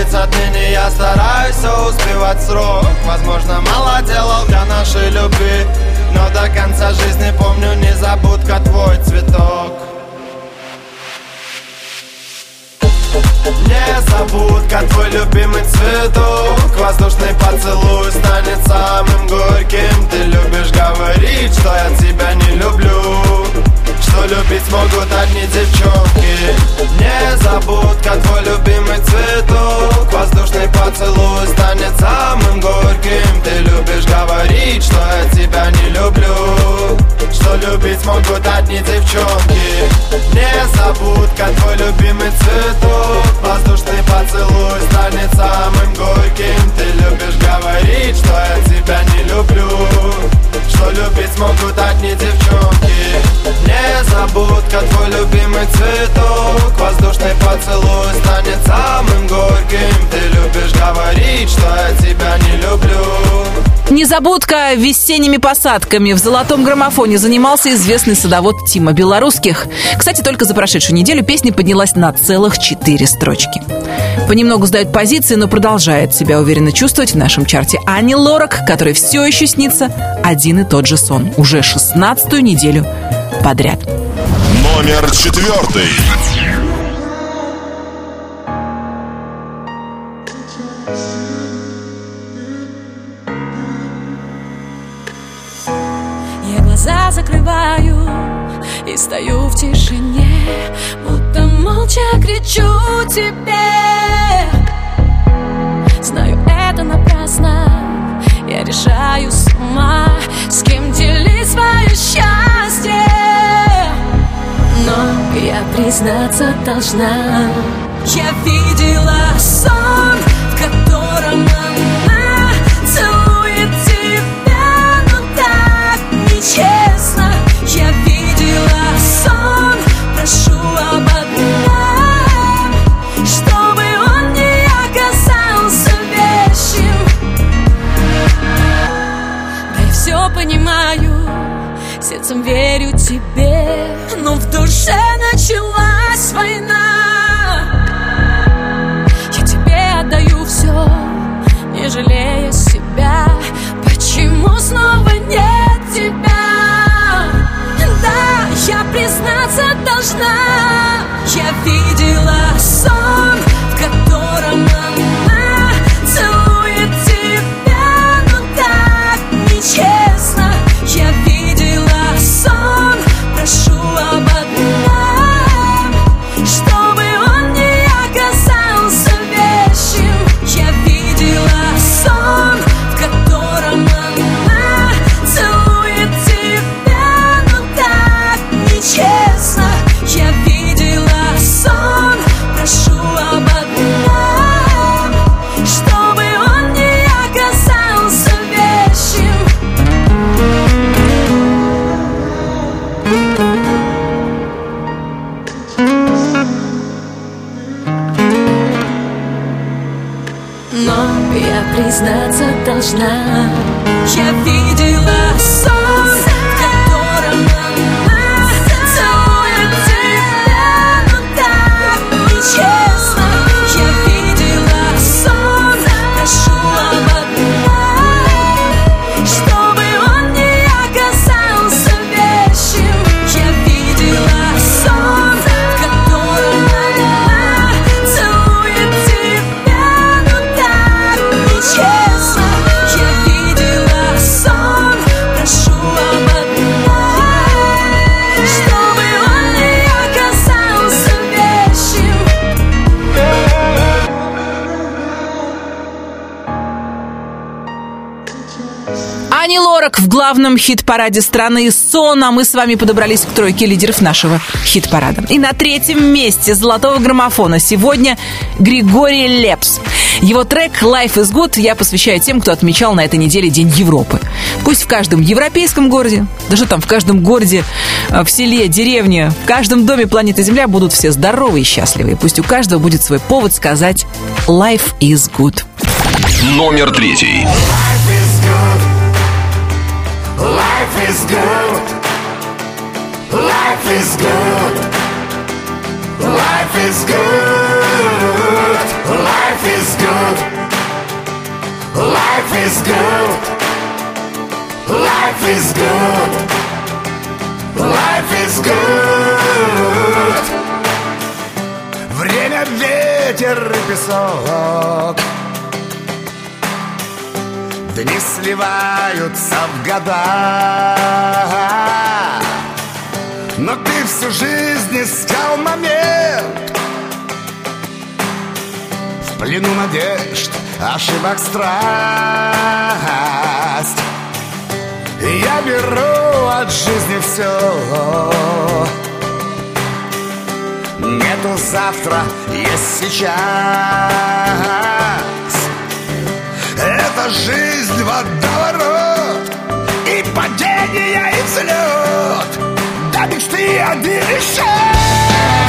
Ведь отныне я стараюсь все успевать срок. Возможно, мало делал для нашей любви Но до конца жизни помню незабудка твой цветок. Незабудка, твой любимый цветок. Воздушный поцелуй станет самым горьким. Ты любишь говорить, что я тебя не люблю Что любить смогут одни девчонки. Незабудка, твой любимый цветок. Воздушный поцелуй станет самым горьким. Ты любишь говорить, что я тебя не люблю. Что любить смогут одни девчонки. Незабудка, твой любимый цветок. Воздушный поцелуй станет самым горьким. Ты любишь говорить, что я тебя не люблю. Что любить смогут одни девчонки Незабудка, твой любимый цветок Воздушный поцелуй станет самым горьким Ты любишь говорить, что я тебя не люблю Незабудка весенними посадками в золотом граммофоне занимался известный садовод Тима Белорусских. Кстати, только за прошедшую неделю песня поднялась на целых четыре строчки. Понемногу сдает позиции, но продолжает себя уверенно чувствовать в нашем чарте Ани Лорак, который все еще снится один и тот же сон. Уже шестнадцатую неделю подряд. Номер четвертый. Я глаза закрываю и стою в тишине Будто молча кричу тебе Знаю, это напрасно Я решаю сама С кем делить свое счастье я признаться должна. Я видела сон, в котором она целует тебя Но так нечестно. Я видела сон, прошу об одном Чтобы он не оказался вещим. Да я все понимаю, сердцем верю тебе Душе началась война главном хит-параде страны «Сон», а мы с вами подобрались к тройке лидеров нашего хит-парада. И на третьем месте золотого граммофона сегодня Григорий Лепс. Его трек «Life is Good» я посвящаю тем, кто отмечал на этой неделе День Европы. Пусть в каждом европейском городе, даже там в каждом городе, э, в селе, деревне, в каждом доме планеты Земля будут все здоровы и счастливы. И пусть у каждого будет свой повод сказать «Life is good». Номер третий. Life is good. Life is good. Life is good. Life is good. Life is good. Life is good. Life is good. Время, ветер и песок. Дни сливаются в года. Но ты всю жизнь искал момент. В плену надежд, ошибок страсть. Я беру от жизни все Нету завтра, есть сейчас это жизнь водоворот И падение, и взлет. До мечты один шаг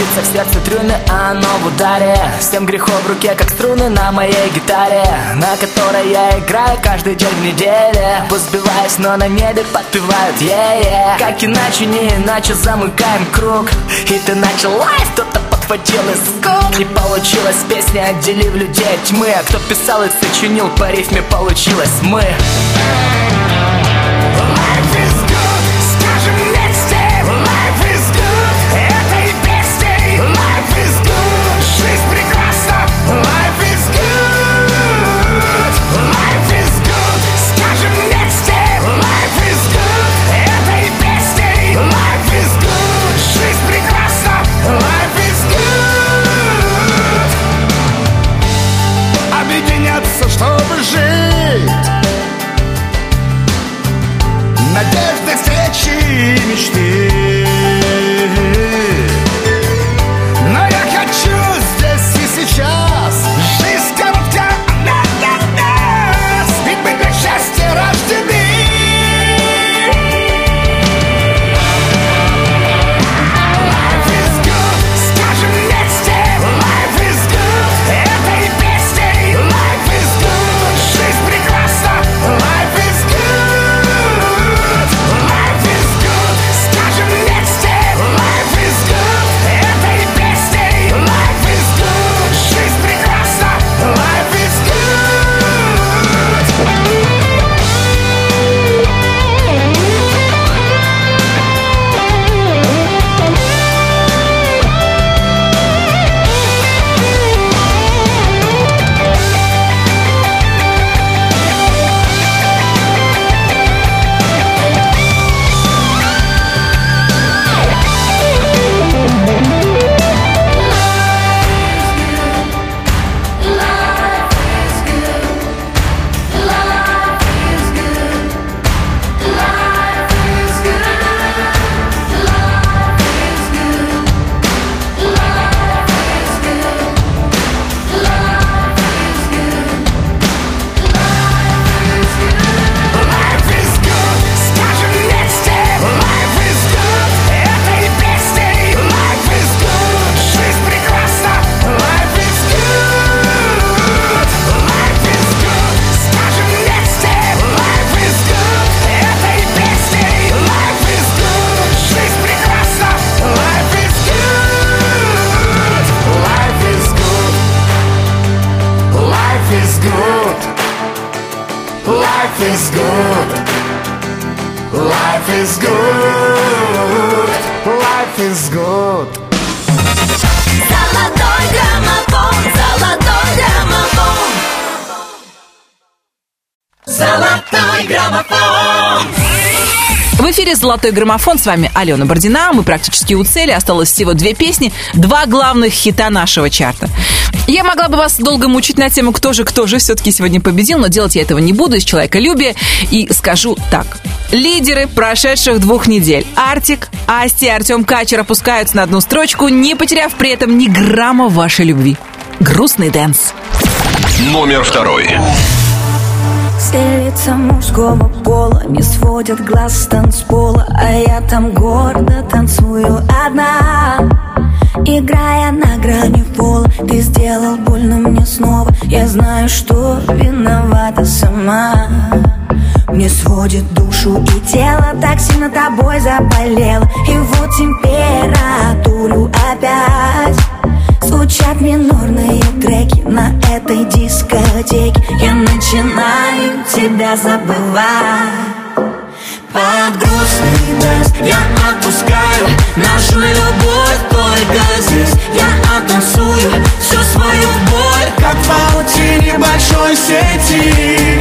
стучится в сердце трюны, а оно в ударе. С тем в руке, как струны на моей гитаре На которой я играю каждый день в неделе. Пусть сбиваюсь, но на небе подпевают yeah-yeah Как иначе, не иначе замыкаем круг. И ты начал лайф, кто-то подхватил из скоб Не получилось песня, отделив людей от тьмы А кто писал и сочинил по рифме, получилось мы и «Золотой граммофон». С вами Алена Бордина. Мы практически у цели. Осталось всего две песни. Два главных хита нашего чарта. Я могла бы вас долго мучить на тему, кто же, кто же все-таки сегодня победил, но делать я этого не буду из человеколюбия. И скажу так. Лидеры прошедших двух недель. Артик, Асти и Артем Качер опускаются на одну строчку, не потеряв при этом ни грамма вашей любви. Грустный дэнс. Номер второй. Лица мужского пола не сводят глаз с танцпола А я там гордо танцую одна. Играя на грани пола Ты сделал больно мне снова. Я знаю, что виновата сама. Мне сводит душу и тело Так сильно тобой заболело. И вот температуру опять Звучат минорные треки на этой дискотеке. Я начинаю тебя забывать. Под грустный дождь я отпускаю Нашу любовь только здесь. Я оттанцую всю свою боль Как в паутине большой сети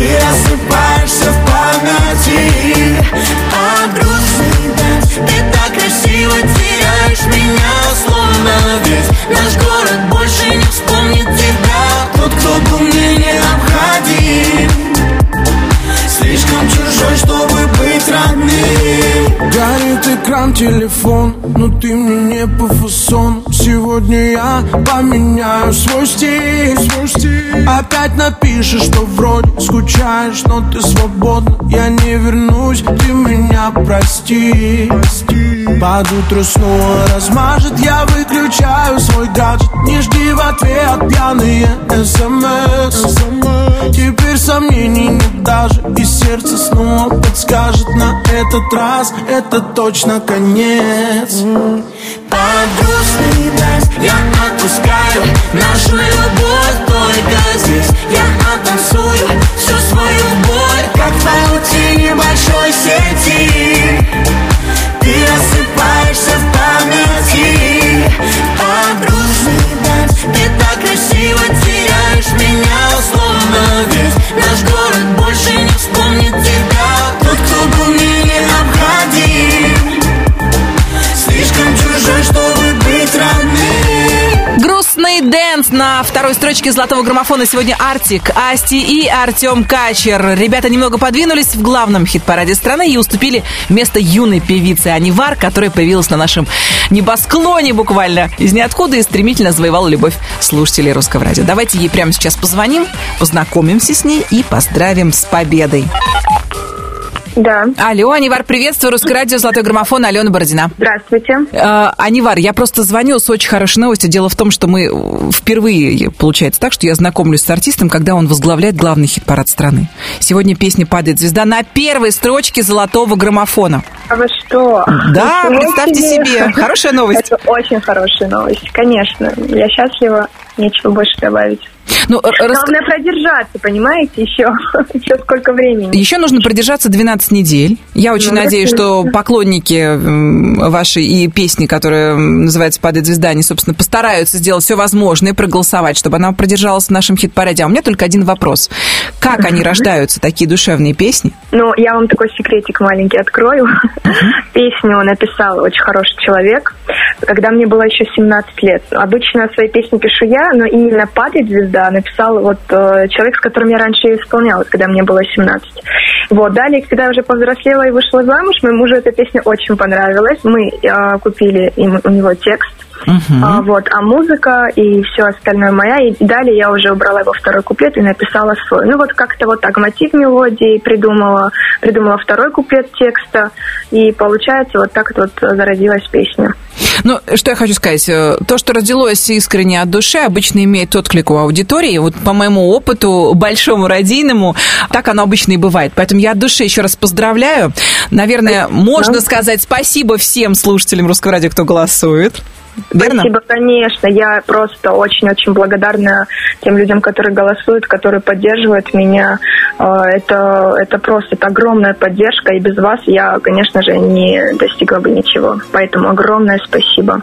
Ты рассыпаешься в памяти. Под грустный дождь Ты так красиво теряешь меня Словно весь наш город больше не вспомнит тебя. Тот, кто был мне необходим. Слишком чужой, чтобы быть родным Горит экран, телефон Но ты мне не по фасону Сегодня я поменяю свой стиль, свой стиль. Опять напишешь, что вроде скучаешь Но ты свободна, я не вернусь Ты меня прости, прости. Под утро снова размажет Я выключаю свой гаджет. Не жди в ответ пьяные смс Теперь сомнений нет. Даже И сердце снова подскажет на этот раз. Это точно конец. Под грустный дождь Я отпускаю. Нашу любовь только здесь. Я оттанцую всю свою боль Как в паутине большой сети. Ты рассыпаешься в памяти Весь наш город больше не вспомнит тебя. Тот, кто был Дэнс на второй строчке золотого граммофона сегодня Артик, Асти и Артем Качер. Ребята немного подвинулись в главном хит-параде страны и уступили место юной певице Анивар, которая появилась на нашем небосклоне буквально из ниоткуда и стремительно завоевала любовь слушателей русского радио. Давайте ей прямо сейчас позвоним, познакомимся с ней и поздравим с победой. Да. Алло, Анивар, приветствую. Русское радио, Золотой граммофон, Алена Бородина. Здравствуйте. Э, Анивар, я просто звоню с очень хорошей новостью. Дело в том, что мы э, впервые, получается так, что я знакомлюсь с артистом, когда он возглавляет главный хит-парад страны. Сегодня песня «Падает звезда» на первой строчке золотого граммофона. А вы что? Да, Ничего представьте себе. Хорошая новость. Это очень хорошая новость, конечно. Я счастлива, нечего больше добавить. Ну, рас- Главное продержаться, понимаете, еще, еще сколько времени. Еще нужно продержаться 12 недель. Я очень Ну, надеюсь, что поклонники вашей и песни, которая называется «Падает звезда», они, собственно, постараются сделать все возможное, проголосовать, чтобы она продержалась в нашем хит-параде. А у меня только один вопрос. Как они рождаются, такие душевные песни? Ну, я вам такой секретик маленький открою. Песню написал очень хороший человек, когда мне было еще 17 лет. Обычно свои песни пишу я, но именно «Падает звезда» написал вот э, человек, с которым я раньше исполнялась, когда мне было 17. Вот, далее, когда я уже повзрослела и вышла замуж, моему мужу эта песня очень понравилась. Мы э, купили им, у него текст, а, вот, а музыка и все остальное моя. И далее я уже убрала его второй куплет и написала свой. Ну вот как-то вот так мотив мелодии придумала, придумала второй куплет текста. И получается вот так вот зародилась песня. Ну, что я хочу сказать. э, То, что родилось искренне от души, обычно имеет отклик у аудитории. Вот по моему опыту, большому, родийному, так оно обычно и бывает. Поэтому я от души еще раз поздравляю. Наверное, можно сказать спасибо всем слушателям Русского радио, кто голосует. Верно? Спасибо, конечно. Я просто очень-очень благодарна тем людям, которые голосуют, которые поддерживают меня. Э, Это, это просто это огромная поддержка, и без вас я, конечно же, не достигла бы ничего. Поэтому огромное спасибо.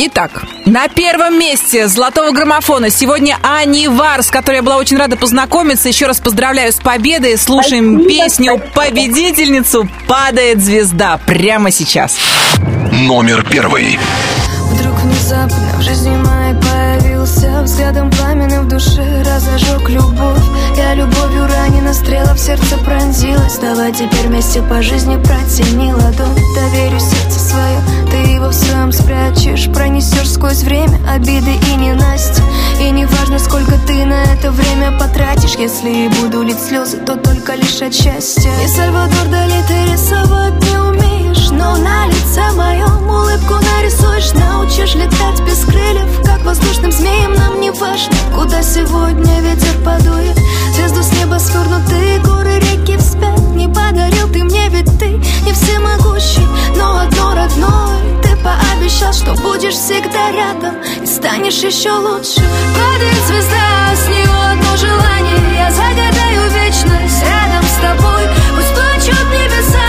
Итак, на первом месте золотого граммофона сегодня Анивар, с которой я была очень рада познакомиться. Еще раз поздравляю с победой. Слушаем Спасибо, песню спасибо. победительницу «Падает звезда» прямо сейчас. Номер первый. Вдруг внезапно в жизни моей появился Взглядом пламенным в душе разожег любовь. Я любовью ранена, стрела в сердце пронзилась. Давай теперь вместе по жизни протяни ладонь. Доверю сердце свое, ты его в своем спрячешь. Пронесешь сквозь время обиды и ненасти И не важно, сколько ты на это время потратишь. Если и буду лить слезы, то только лишь от счастья И Сальвадор Дали ты рисовать не умеешь Но на лице моем улыбку нарисуешь. Научишь летать без крыльев Как не Куда сегодня ветер подует. Звезду с неба свернутые горы, реки вспять. Не подарил ты мне, ведь ты не всемогущий Но одно родное Ты пообещал, что будешь всегда рядом И станешь еще лучше. Падает звезда, с нее одно желание. Я загадаю вечность рядом с тобой. Пусть плачут небеса,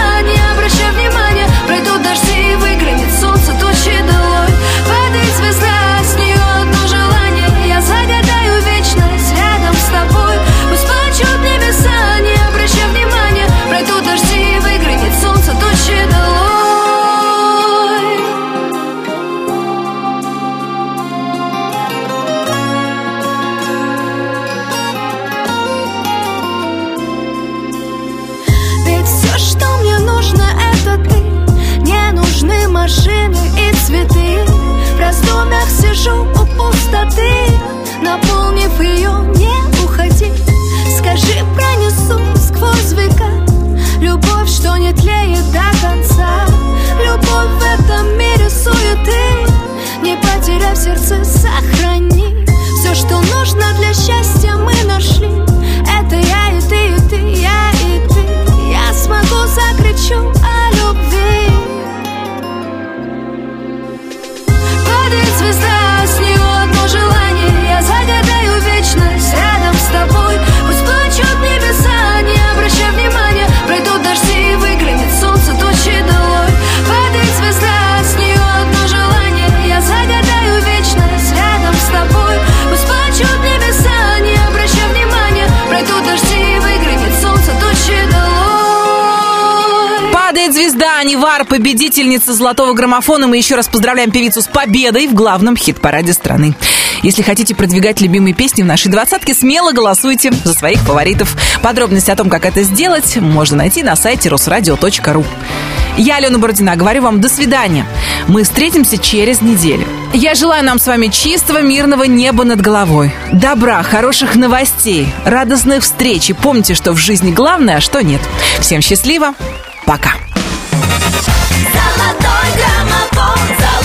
сижу у пустоты Наполнив ее, не уходи. Скажи, пронесу сквозь века Любовь, что не тлеет до конца. Любовь в этом мире суеты Не потеряй в сердце, сохрани. Все, что нужно для счастья, мы нашли. Это я и ты, и ты, я и ты. Я смогу, закричу о любви звезда, Анивар, победительница золотого граммофона. Мы еще раз поздравляем певицу с победой в главном хит-параде страны. Если хотите продвигать любимые песни в нашей двадцатке, смело голосуйте за своих фаворитов. Подробности о том, как это сделать, можно найти на сайте русрадио.ру. Я, Алена Бородина, говорю вам до свидания. Мы встретимся через неделю. Я желаю нам с вами чистого, мирного неба над головой, добра, хороших новостей, радостных встреч. И помните, что в жизни главное, а что нет. Всем счастливо. Пока золотой граммофон, золотой